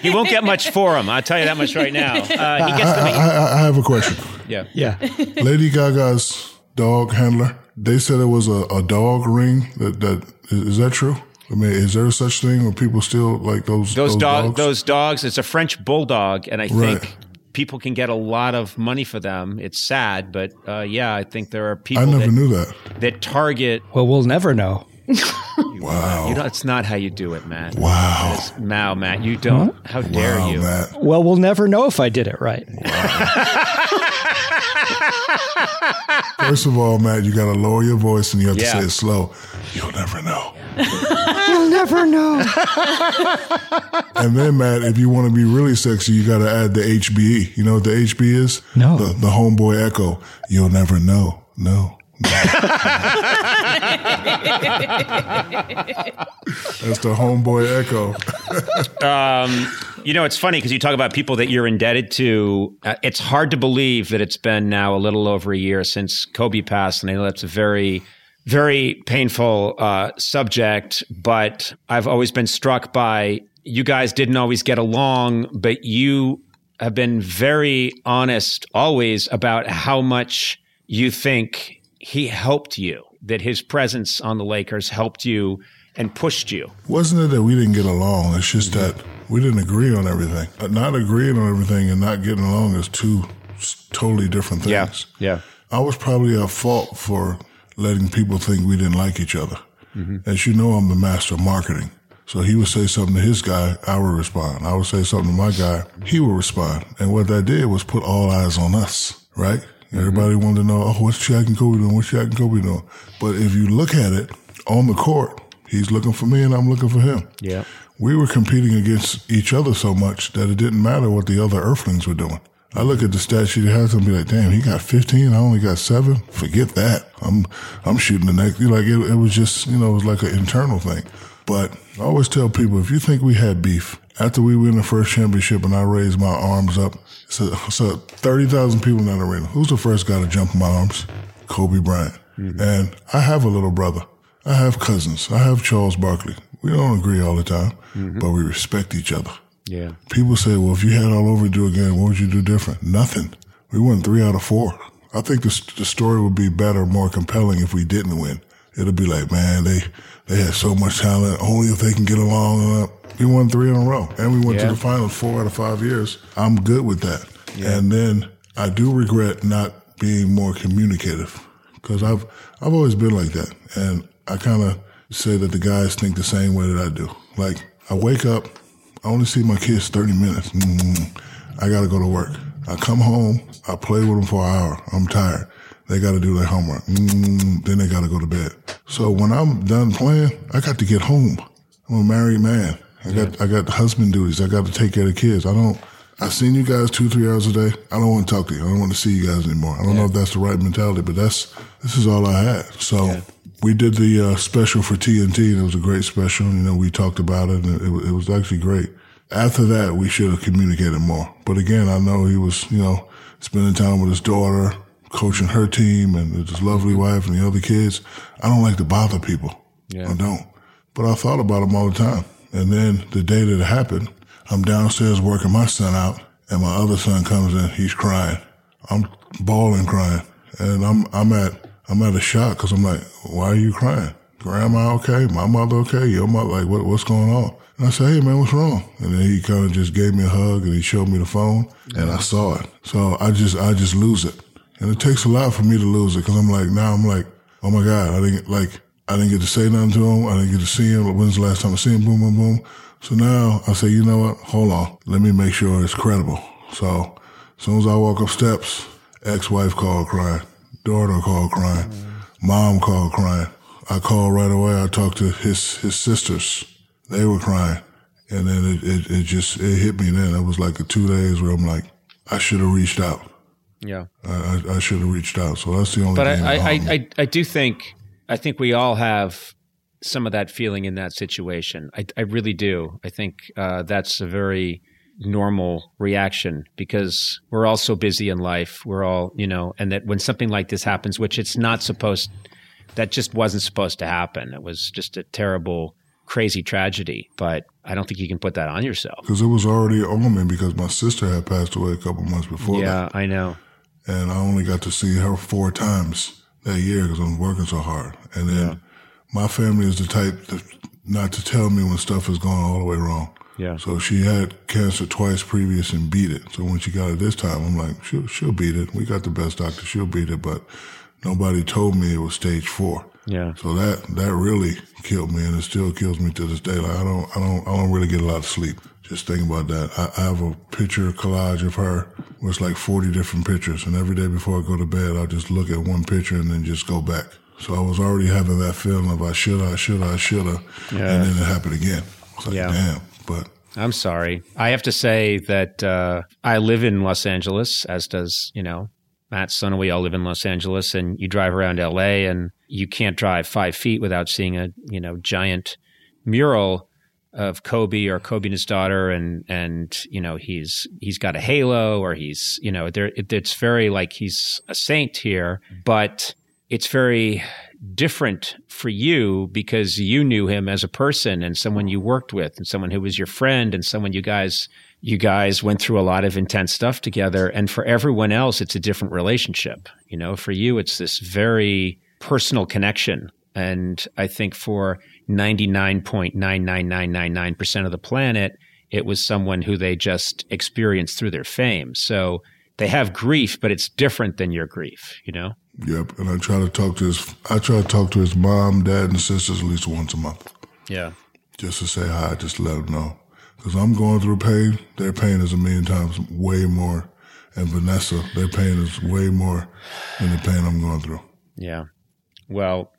He won't get much for him. I'll tell you that much right now. Uh, he I, gets the I, I, I have a question. yeah. Yeah. Lady Gaga's dog handler, they said it was a, a dog ring. That that is, is that true? I mean, is there such thing where people still like those Those, dog, dogs? those dogs. It's a French bulldog, and I Right. think people can get a lot of money for them. It's sad, but uh, yeah, I think there are people I never that, knew that. that target. Well, we'll never know. Wow. You know, it's not how you do it, Matt. Wow. It's, Mao, Matt, you don't. How dare Wow, you? Matt. Well, we'll never know if I did it right. First of all, Matt, you got to lower your voice and you have Yeah. to say it slow. You'll never know. You'll never know. And then, Matt, if you want to be really sexy, you got to add the HBE. You know what the HB is? No. The, the homeboy echo. You'll never know. No. That's the homeboy echo. You know, it's funny because you talk about people that you're indebted to. Uh, it's hard to believe that it's been now a little over a year since Kobe passed, and I know that's a very, very painful uh, subject. But I've always been struck by you guys didn't always get along, but you have been very honest always about how much you think he helped you, that his presence on the Lakers helped you and pushed you. Wasn't it that we didn't get along? It's just that we didn't agree on everything. Uh, Not agreeing on everything and not getting along is two totally different things. yeah. yeah. I was probably at fault for letting people think we didn't like each other. As you know, I'm the master of marketing. So he would say something to his guy, I would respond. I would say something to my guy, he would respond. And what that did was put all eyes on us, right? Everybody wanted to know, oh, what's Shaq and Kobe doing? What's Shaq and Kobe doing? But if you look at it on the court, he's looking for me and I'm looking for him. Yeah. We were competing against each other so much that it didn't matter what the other Earthlings were doing. I look at the stat sheet he has and be like, damn, he got 15. I only got seven. Forget that. I'm, I'm shooting the next. Like it, it was just, you know, it was like an internal thing. But I always tell people, if you think we had beef after we win the first championship and I raised my arms up, so, so 30,000 people in that arena. Who's the first guy to jump in my arms? Kobe Bryant. Mm-hmm. And I have a little brother. I have cousins. I have Charles Barkley. We don't agree all the time, mm-hmm. but we respect each other. Yeah. People say, well, if you had all over to do again, what would you do different? Nothing. We won three out of four. I think the, the story would be better, more compelling if we didn't win. It'll be like, man, they, they had so much talent. Only if they can get along. Uh, we won three in a row and we went Yeah. to the finals four out of five years. I'm good with that. And then I do regret not being more communicative because I've, I've always been like that. And I kind of say that the guys think the same way that I do. Like I wake up, I only see my kids 30 minutes. mm I got to go to work. I come home, I play with them for an hour. I'm tired. They got to do their homework. mm Then they got to go to bed. So when I'm done playing, I got to get home. I'm a married man. I got I got husband duties. I got to take care of the kids. I don't. I've seen you guys two three hours a day. I don't want to talk to you. I don't want to see you guys anymore. I don't know if that's the right mentality, but that's this is all I had. So we did the uh, special for TNT, and it was a great special. You know, we talked about it, and it, it was actually great. After that, we should have communicated more. But again, I know he was, you know, spending time with his daughter, coaching her team, and his lovely wife and the other kids. I don't like to bother people. I don't. But I thought about him all the time. And then the day that it happened, I'm downstairs working my son out, and my other son comes in. He's crying. I'm bawling, crying, and I'm I'm at I'm at a shock because I'm like, why are you crying? Grandma okay? My mother okay? Your mother like what what's going on? And I said, hey man, what's wrong? And then he kind of just gave me a hug and he showed me the phone, and I saw it. So I just I just lose it, and it takes a lot for me to lose it because I'm like now I'm like, oh my god, I didn't like I didn't get to say nothing to him. I didn't get to see him. When's the last time I see him? Boom, boom, boom. So now I say, you know what? Hold on. Let me make sure it's credible. So as soon as I walk up steps, ex-wife called crying, daughter called crying, mom called crying. I called right away. I talked to his his sisters. They were crying, and then it it, it just it hit me. Then it was like a two days where I'm like, I should have reached out. Yeah. I, I, should have reached out. So that's the only. But thing I, I. I, I, do think I think we all have some of that feeling in that situation. I, I really do. I think uh, that's a very normal reaction because we're all so busy in life. We're all, you know, and that when something like this happens, which it's not supposed, that just wasn't supposed to happen. It was just a terrible, crazy tragedy. But I don't think you can put that on yourself. Because it was already on me because my sister had passed away a couple months before that. Yeah, I know. And I only got to see her four times that year because I'm working so hard. And then my family is the type to, not to tell me when stuff is going all the way wrong. Yeah. So she had cancer twice previous and beat it. So when she got it this time, I'm like, she'll, she'll beat it. We got the best doctor. She'll beat it. But nobody told me it was stage four. Yeah. So that that really killed me, and it still kills me to this day. Like I don't I don't I don't really get a lot of sleep just thinking about that. I, I have a picture collage of her was like 40 different pictures. And every day before I go to bed, I'll just look at one picture and then just go back. So I was already having that feeling of I should, I should, I should have. And then it happened again. I was like, Yeah. damn. But I'm sorry. I have to say that uh, I live in Los Angeles, as does, you know, Matt Son and we all live in Los Angeles, and you drive around LA and you can't drive five feet without seeing a, you know, giant mural of Kobe or Kobe and his daughter, and and you know he's he's got a halo or he's you know there it, it's very like he's a saint here, but it's very different for you because you knew him as a person and someone you worked with and someone who was your friend and someone you guys you guys went through a lot of intense stuff together and for everyone else it's a different relationship you know for you it's this very personal connection and i think for 99.99999% of the planet it was someone who they just experienced through their fame so they have grief but it's different than your grief you know yep. And I try to talk to his, I try to talk to his mom, dad, and sisters at least once a month. yeah just to say hi, just to let them know. Because I'm going through pain. Their pain is a million times way more. And Vanessa, their pain is way more than the pain I'm going through. Yeah. Well,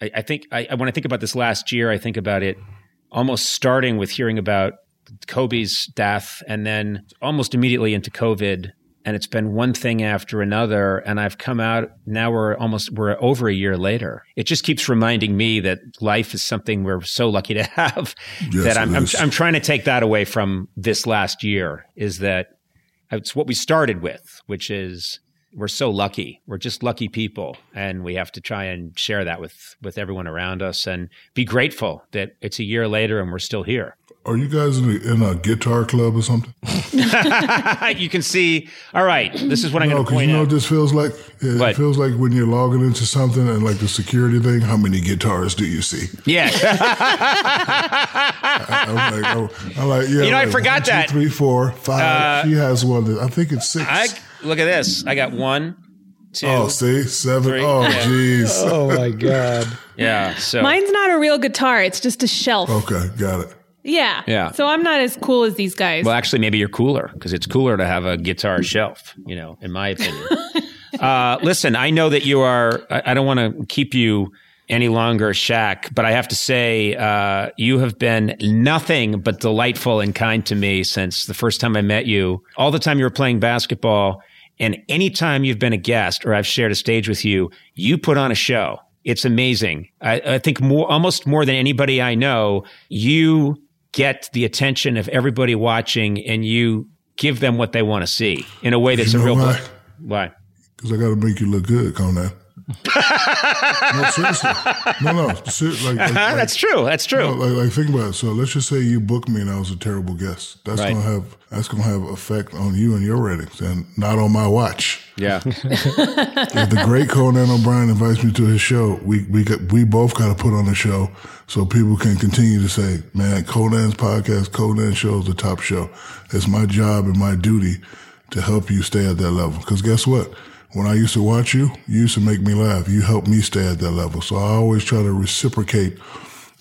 I, I think I, when I think about this last year, I think about it almost starting with hearing about Kobe's death and then almost immediately into COVID. And it's been one thing after another. And I've come out now we're almost, we're over a year later. It just keeps reminding me that life is something we're so lucky to have Yes, that I'm, I'm. I'm trying to take that away from this last year is that it's what we started with, which is we're so lucky. We're just lucky people, and we have to try and share that with with everyone around us, and be grateful that it's a year later and we're still here. Are you guys in a, in a guitar club or something? you can see. All right, this is what I'm No, going to because point you know out. what this feels like? It What? feels like when you're logging into something and like the security thing, how many guitars do you see? yeah, I'm like, oh, I'm like yeah. You know, I forgot one, two, that. Uh, three, four, five. she has one that I think it's six. I look at this. I got one, two. oh, see? Seven. three, Oh, yeah. jeez. Oh my god. yeah. So Mine's not a real guitar. It's just a shelf. Okay, got it. Yeah. Yeah. So I'm not as cool as these guys. Well, actually, maybe you're cooler because it's cooler to have a guitar shelf, you know, in my opinion. uh, listen, I know that you are, I, I don't want to keep you any longer, Shaq, but I have to say, uh, you have been nothing but delightful and kind to me since the first time I met you. All the time you were playing basketball, and anytime you've been a guest or I've shared a stage with you, you put on a show. It's amazing. I, I think more, almost more than anybody I know, you get the attention of everybody watching and you give them what they want to see in a way that's You a real why? why Because I got to make you look good, Conan. No, seriously. No, no. Ser- like, like, uh-huh, like, that's true that's true no, like, like, think about it. So let's just say you booked me and I was a terrible guest. That's Right. gonna have that's gonna have effect on you and your ratings, and not on my watch. yeah If the great Conan O'Brien invites me to his show, we we got, we both got to put on a show so people can continue to say, "Man, Conan's podcast, Conan show is the top show." It's my job and my duty to help you stay at that level. Because guess what? When I used to watch you, you used to make me laugh. You helped me stay at that level. So I always try to reciprocate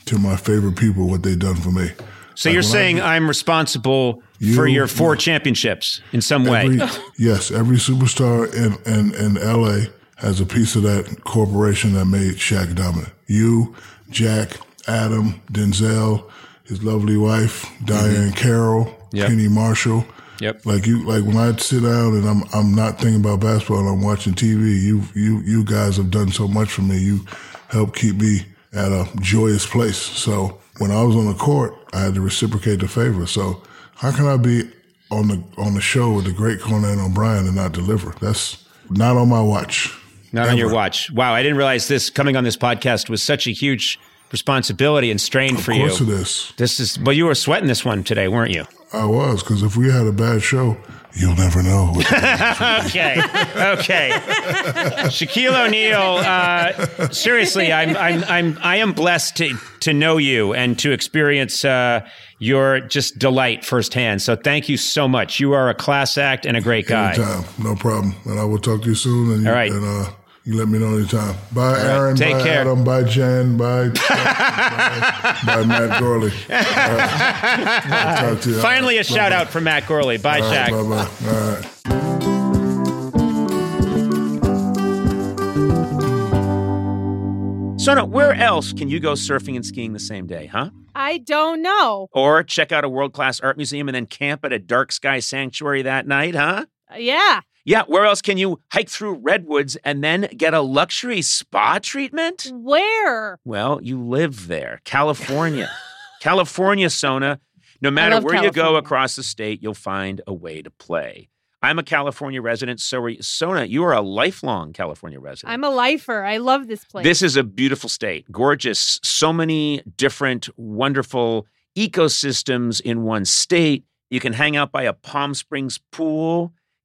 to my favorite people what they've done for me. so Like you're when I saying i'm responsible for your four championships in some way yes, every superstar in, in, in LA has a piece of that corporation that made Shaq dominant. You, Jack, Adam, Denzel, his lovely wife, Diane Carroll, Mm-hmm. Yep. Penny Marshall. Yep. Like you, like when I sit down and I'm I'm not thinking about basketball and I'm watching TV. You you you guys have done so much for me. You help keep me at a joyous place. So when I was on the court, I had to reciprocate the favor. So how can I be on the on the show with the great Conan O'Brien and not deliver? That's not on my watch. not on your watch wow i didn't realize this coming on this podcast was such a huge responsibility and strain for you. Of course it is. this is well you were sweating this one today weren't you I was because if we had a bad show, you'll never know. Okay. Okay. Shaquille O'Neal. Uh, seriously, I'm, I'm, I'm, I am blessed to to know you and to experience uh, your just delight firsthand. So thank you so much. You are a class act and a great guy. anytime, no problem. And I will talk to you soon. And you, All right. and uh, you let me know anytime. Bye, right, Aaron. Take bye, care. Adam. Bye, Jen. Bye. bye, bye, Matt Gourley. Right. Finally, right. a shout out for Matt Gourley. Bye, All Bye, bye. All right. Sona, where else can you go surfing and skiing the same day, huh? I don't know. Or check out a world class art museum and then camp at a dark sky sanctuary that night, huh? Yeah. Yeah, where else can you hike through redwoods and then get a luxury spa treatment? Where? Well, you live there, California. California, Sona. No matter where you go across the state, you'll find a way to play. I'm a California resident, so are you. Sona, you are a lifelong California resident. I'm a lifer. I love this place. This is a beautiful state, gorgeous. So many different, wonderful ecosystems in one state. You can hang out by a Palm Springs pool.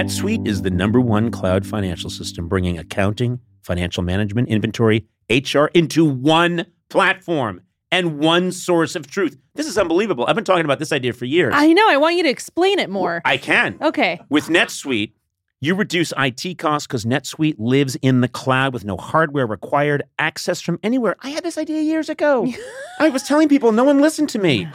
NetSuite is the number one cloud financial system bringing accounting, financial management, inventory, HR into one platform and one source of truth. This is unbelievable. I've been talking about this idea for years. I know. I want you to explain it more. I can. Okay. With NetSuite, you reduce IT costs because NetSuite lives in the cloud with no hardware required, access from anywhere. I had this idea years ago. I was telling people, no one listened to me.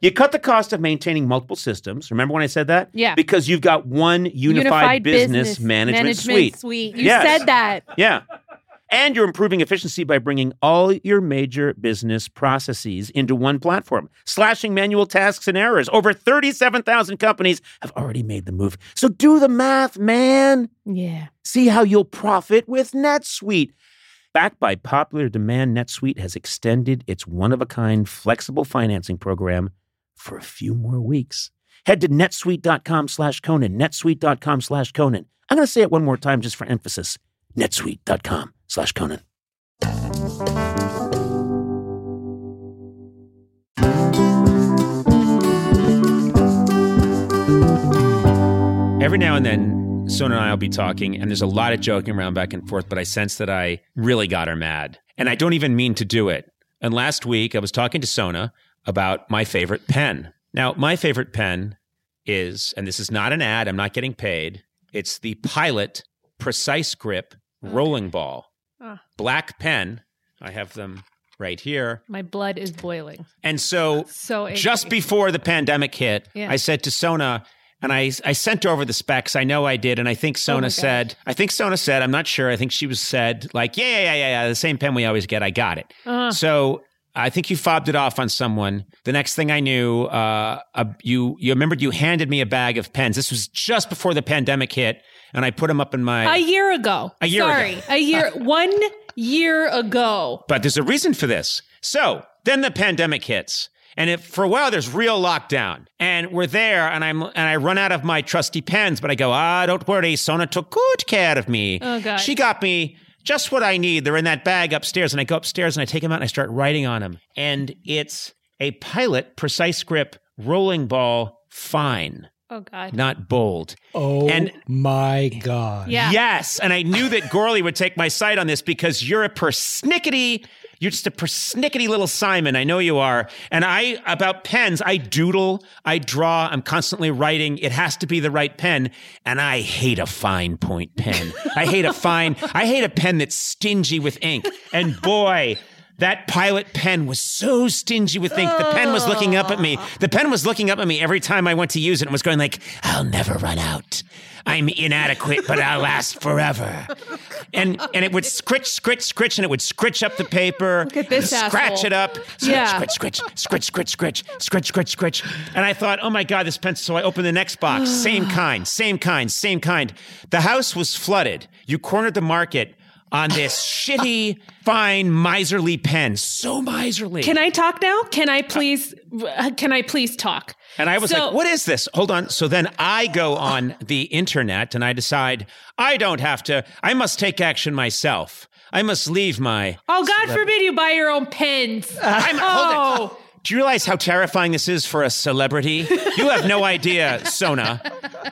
You cut the cost of maintaining multiple systems. Remember when I said that? Yeah. Because you've got one unified, business, management, suite. suite. You Yes. said that. Yeah. And you're improving efficiency by bringing all your major business processes into one platform, slashing manual tasks and errors. Over 37,000 companies have already made the move. So do the math, man. Yeah. See how you'll profit with NetSuite. Backed by popular demand, NetSuite has extended its one of a kind flexible financing program for a few more weeks. Head to netsuite.com slash Conan, netsuite.com slash Conan. I'm going to say it one more time just for emphasis netsuite.com slash Conan. Every now and then, Sona and I will be talking, and there's a lot of joking around back and forth, but I sense that I really got her mad. And I don't even mean to do it. And last week, I was talking to Sona about my favorite pen. Now, my favorite pen is, and this is not an ad, I'm not getting paid, it's the Pilot Precise Grip Rolling Ball. Ah. Black pen. I have them right here. My blood is boiling. And so So just before the pandemic hit, Yeah. I said to Sona, and I, I sent over the specs. I know I did. And I think Sona Oh said, I think Sona said, I'm not sure. I think she was said, like, yeah, yeah, yeah, yeah, yeah, the same pen we always get. I got it. Uh, So I think you fobbed it off on someone. The next thing I knew, uh, uh, you you remembered you handed me a bag of pens. This was just before the pandemic hit, and I put them up in my. a year ago. A year Sorry, ago. a year. one year ago. But there's a reason for this. So then the pandemic hits. And if for a while there's real lockdown, and we're there, and I'm and I run out of my trusty pens, but I go, ah, don't worry, Sona took good care of me. Oh, God. She got me just what I need. They're in that bag upstairs, and I go upstairs and I take them out and I start writing on them, and it's a Pilot Precise Grip Rolling Ball Fine, Oh God. not bold. Oh And- my God. Yeah. Yes. And I knew that Gourley would take my side on this because you're a persnickety, you're just a persnickety little Simon. I know you are. And I, about pens, I doodle, I draw, I'm constantly writing. It has to be the right pen. And I hate a fine point pen. I hate a fine, I hate a pen that's stingy with ink. And boy, that pilot pen was so stingy with ink. The pen was looking up at me. The pen was looking up at me every time I went to use it and was going like, I'll never run out. I'm inadequate, but I'll last forever. And and it would scritch, scritch, scritch, and it would scritch up the paper. Look at this Scratch asshole. it up. Scritch, Yeah. scritch, scritch, scritch, scritch, scritch, scritch, scritch, scritch. And I thought, oh my God, this pencil. So I opened the next box. Same kind, same kind, same kind. The house was flooded. You cornered the market on this shitty, fine, miserly pen. So miserly. Can I talk now? Can I please? uh, Can I please talk? And I was So- like, what is this? Hold on. So then I go on the internet and I decide I don't have to, I must take action myself. I must leave my. Oh God forbid you buy your own pens. I'm, hold oh. Do you realize how terrifying this is for a celebrity? You have no idea, Sona.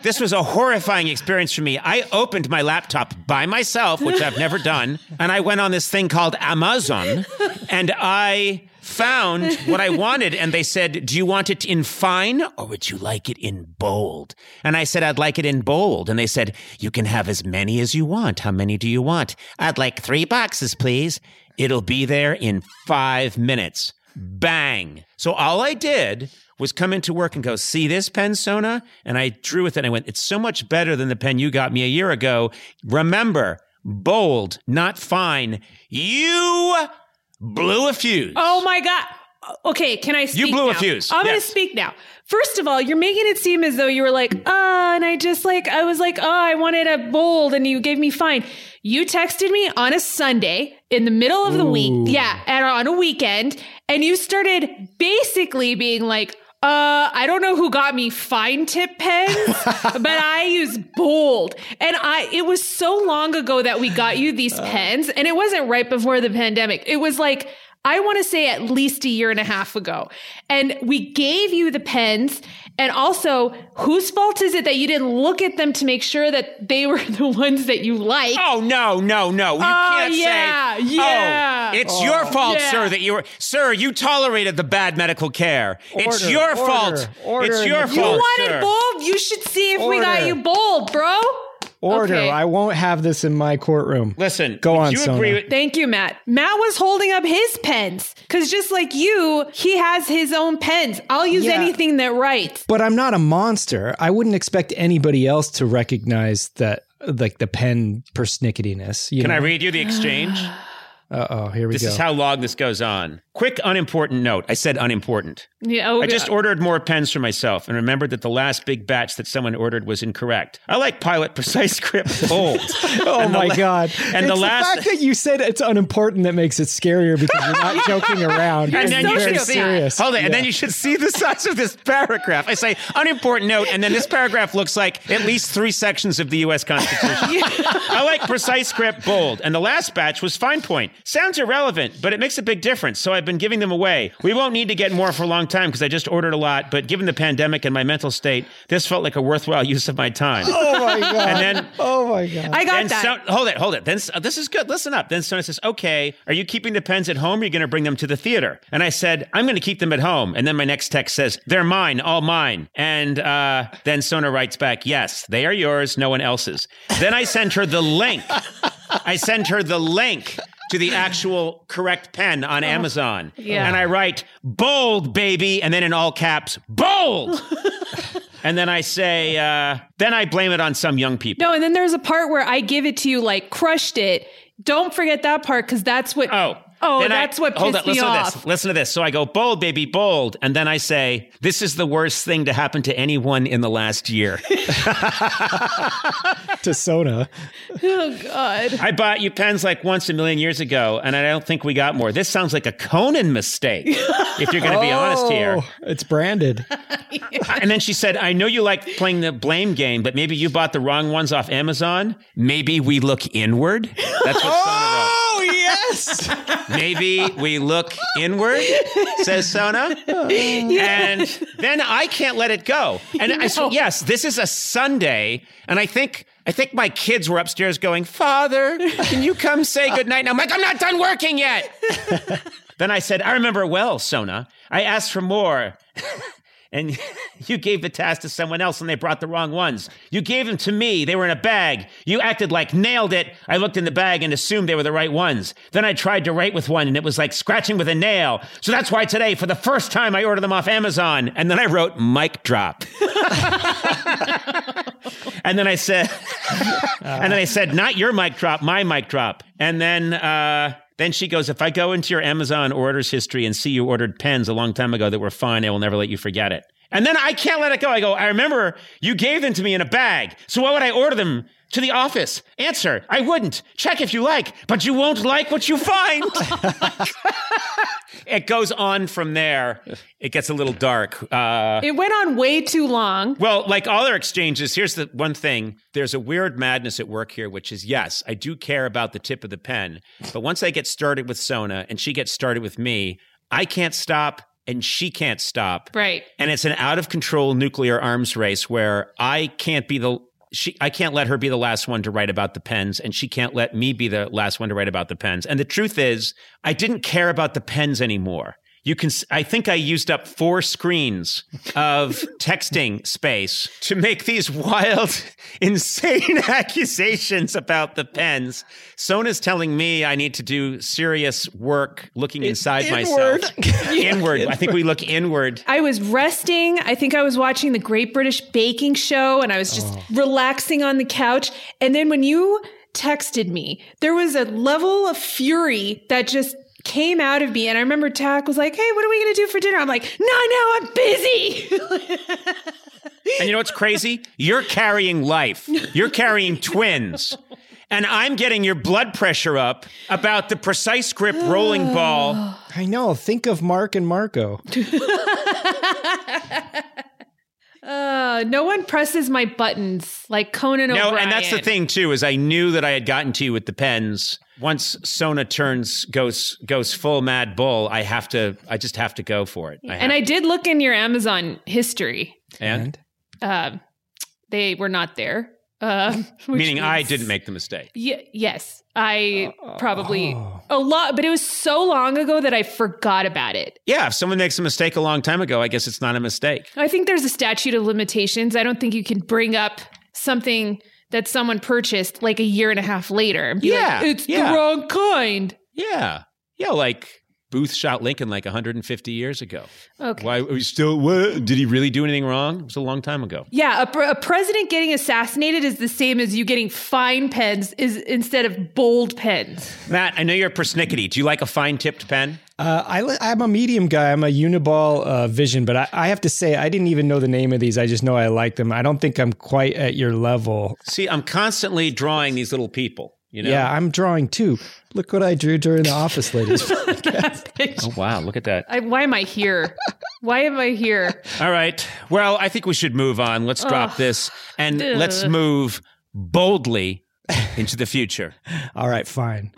This was a horrifying experience for me. I opened my laptop by myself, which I've never done, and I went on this thing called Amazon, and I found what I wanted. And they said, Do you want it in fine or would you like it in bold? And I said, I'd like it in bold. And they said, You can have as many as you want. How many do you want? I'd like three boxes, please. It'll be there in five minutes. Bang. So all I did was come into work and go, see this pen, Sona? And I drew with it and I went, it's so much better than the pen you got me a year ago. Remember, bold, not fine. You blew a fuse. Oh my god. Okay, can I speak blew a now? fuse. I'm going to speak now. First of all, you're making it seem as though you were like, "Uh," and I just like I was like, "Oh, I wanted a bold," and you gave me fine. You texted me on a Sunday in the middle of the week, yeah, and on a weekend, and you started basically being like, uh, I don't know who got me fine tip pens, but I use bold. And I it was so long ago that we got you these pens, and it wasn't right before the pandemic. It was like I want to say at least a year and a half ago. And we gave you the pens. And also, whose fault is it that you didn't look at them to make sure that they were the ones that you like? Oh no, no, no! You Oh, can't yeah, say. yeah. Oh, it's your oh. fault, yeah. sir. That you were, sir. You tolerated the bad medical care. it's your order, fault. order it's your the- you fault, wanted sir. bold? You should see if we got you bold, bro. Order. Okay. I won't have this in my courtroom. Listen, Go on, You Sona. agree with? Thank you, Matt. Matt was holding up his pens because just like you, he has his own pens. I'll use Yeah. anything that writes. But I'm not a monster. I wouldn't expect anybody else to recognize that, like the pen persnicketiness. You Can know? I read you the exchange? Uh oh, here we This go. This is how long this goes on. Quick, unimportant note. I said unimportant. Yeah, oh, I just God. ordered more pens for myself and remembered that the last big batch that someone ordered was incorrect. I like Pilot Precise Script Bold. Oh my la- god! and it's the last- fact that you said it's unimportant that makes it scarier because you're not joking around. And then you should serious. Hold it, and then you should see the size of this paragraph. I say unimportant note, and then this paragraph looks like at least three sections of the U.S. Constitution. I like precise script, bold, and the last batch was fine point. Sounds irrelevant, but it makes a big difference. So I've been giving them away. We won't need to get more for a long time because I just ordered a lot. But given the pandemic and my mental state, this felt like a worthwhile use of my time. Oh my god! And then oh my god! I got then that. Son- hold it, hold it. Then uh, this is good. Listen up. Then Sona says, "Okay, are you keeping the pens at home? Or are you going to bring them to the theater?" And I said, "I'm going to keep them at home." And then my next text says, "They're mine, all mine." And uh, then Sona writes back, "Yes, they are yours, no one else's." Then I sent her the link. I sent her the link. To the actual correct pen on Amazon. Yeah. And I write, bold, baby. And then in all caps, bold. and then I say, uh, then I blame it on some young people. No, and then there's a part where I give it to you like crushed it. Don't forget that part because that's what. Oh. Oh, Then I- that's what hold pissed on, me listen To off. this. Listen to this. So I go, bold, baby, bold. And then I say, this is the worst thing to happen to anyone in the last year. to Sona. Oh God. I bought you pens like once a million years ago, and I don't think we got more. This sounds like a Conan mistake, if you're going to be honest oh, here. Oh, It's branded. And then she said, I know you like playing the blame game, but maybe you bought the wrong ones off Amazon. Maybe we look inward. That's what Sona wrote. Yes! Maybe we look inward, says Sona. And then I can't let it go. And I swear, yes, this is a Sunday, and I think I think my kids were upstairs going, Father, can you come say goodnight? And I'm like, I'm not done working yet. then I said, I remember well, Sona. I asked for more. And you gave the task to someone else and they brought the wrong ones. You gave them to me. They were in a bag. You acted like nailed it. I looked in the bag and assumed they were the right ones. Then I tried to write with one and it was like scratching with a nail. So that's why today, for the first time, I ordered them off Amazon. And then I wrote mic drop. and then I said, and then I said, not your mic drop, my mic drop. And then, uh, then she goes, if I go into your Amazon orders history and see you ordered pens a long time ago that were fine, I will never let you forget it. And then I can't let it go. I go, I remember you gave them to me in a bag. So why would I order them to the office? Answer, I wouldn't. Check if you like, but you won't like what you find. it goes on from there. It gets a little dark. Uh, It went on way too long. well, like all our exchanges, here's the one thing. There's a weird madness at work here, which is yes, I do care about the tip of the pen. But once I get started with Sona and she gets started with me, I can't stop and she can't stop. Right. And it's an out of control nuclear arms race where I can't be the she I can't let her be the last one to write about the pens and she can't let me be the last one to write about the pens. And the truth is, I didn't care about the pens anymore. You can I think I used up 4 screens of texting space to make these wild insane accusations about the pens. Sona's telling me I need to do serious work looking inside myself. inward. I think we look inward. I was resting. I think I was watching the Great British Baking Show and I was just oh. relaxing on the couch. And then when you texted me, there was a level of fury that just came out of me. And I remember Tak was like, Hey, what are we going to do for dinner? I'm like, No, no, I'm busy. And you know what's crazy? You're carrying life. You're carrying twins. And I'm getting your blood pressure up about the precise grip rolling ball. I know. Think of Mark and Marco. uh, no one presses my buttons like Conan No, O'Brien. and that's the thing too, is I knew that I had gotten to you with the pens. Once Sona turns goes goes full mad bull, I have to I just have to go for it. I And have- I did look in your Amazon history. and Uh, they were not there. Uh, which meaning I didn't make the mistake. Ye- yes, I probably Oh. a lot, but it was so long ago that I forgot about it. Yeah, if someone makes a mistake a long time ago, I guess it's not a mistake. I think there's a statute of limitations. I don't think you can bring up something that someone purchased like a year and a half later and be Yeah, like, it's yeah. the wrong kind. Yeah. Yeah, like Booth shot Lincoln like 150 years ago. Okay. Why are we still what? Did he really do anything wrong? It was a long time ago. Yeah, a, pre- a president getting assassinated is the same as you getting fine pens is instead of bold pens. Matt, I know you're persnickety. Do you like a fine tipped pen? Uh, I, I'm a medium guy. I'm a Uniball uh, Vision, but I, I have to say I didn't even know the name of these. I just know I like them. I don't think I'm quite at your level. See, I'm constantly drawing these little people. You know? Yeah, I'm drawing too. Look what I drew during the Office Ladies. Oh wow, look at that. I, why am I here? Why am I here? All right. Well, I think we should move on. Let's drop this and Ugh. let's move boldly into the future. All right, fine.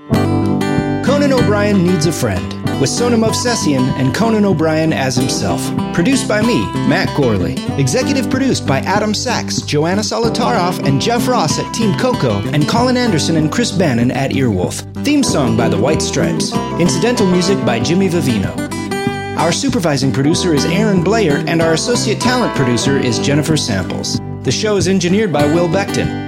Conan O'Brien Needs a Friend with Sona Movsesian and Conan O'Brien as himself. Produced by me, Matt Gourley. Executive produced by Adam Sachs, Joanna Solotaroff, and Jeff Ross at Team Coco, and Colin Anderson and Chris Bannon at Earwolf. Theme song by The White Stripes. Incidental music by Jimmy Vivino. Our supervising producer is Aaron Blair, and our associate talent producer is Jennifer Samples. The show is engineered by Will Becton.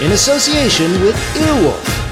in association with Earwolf.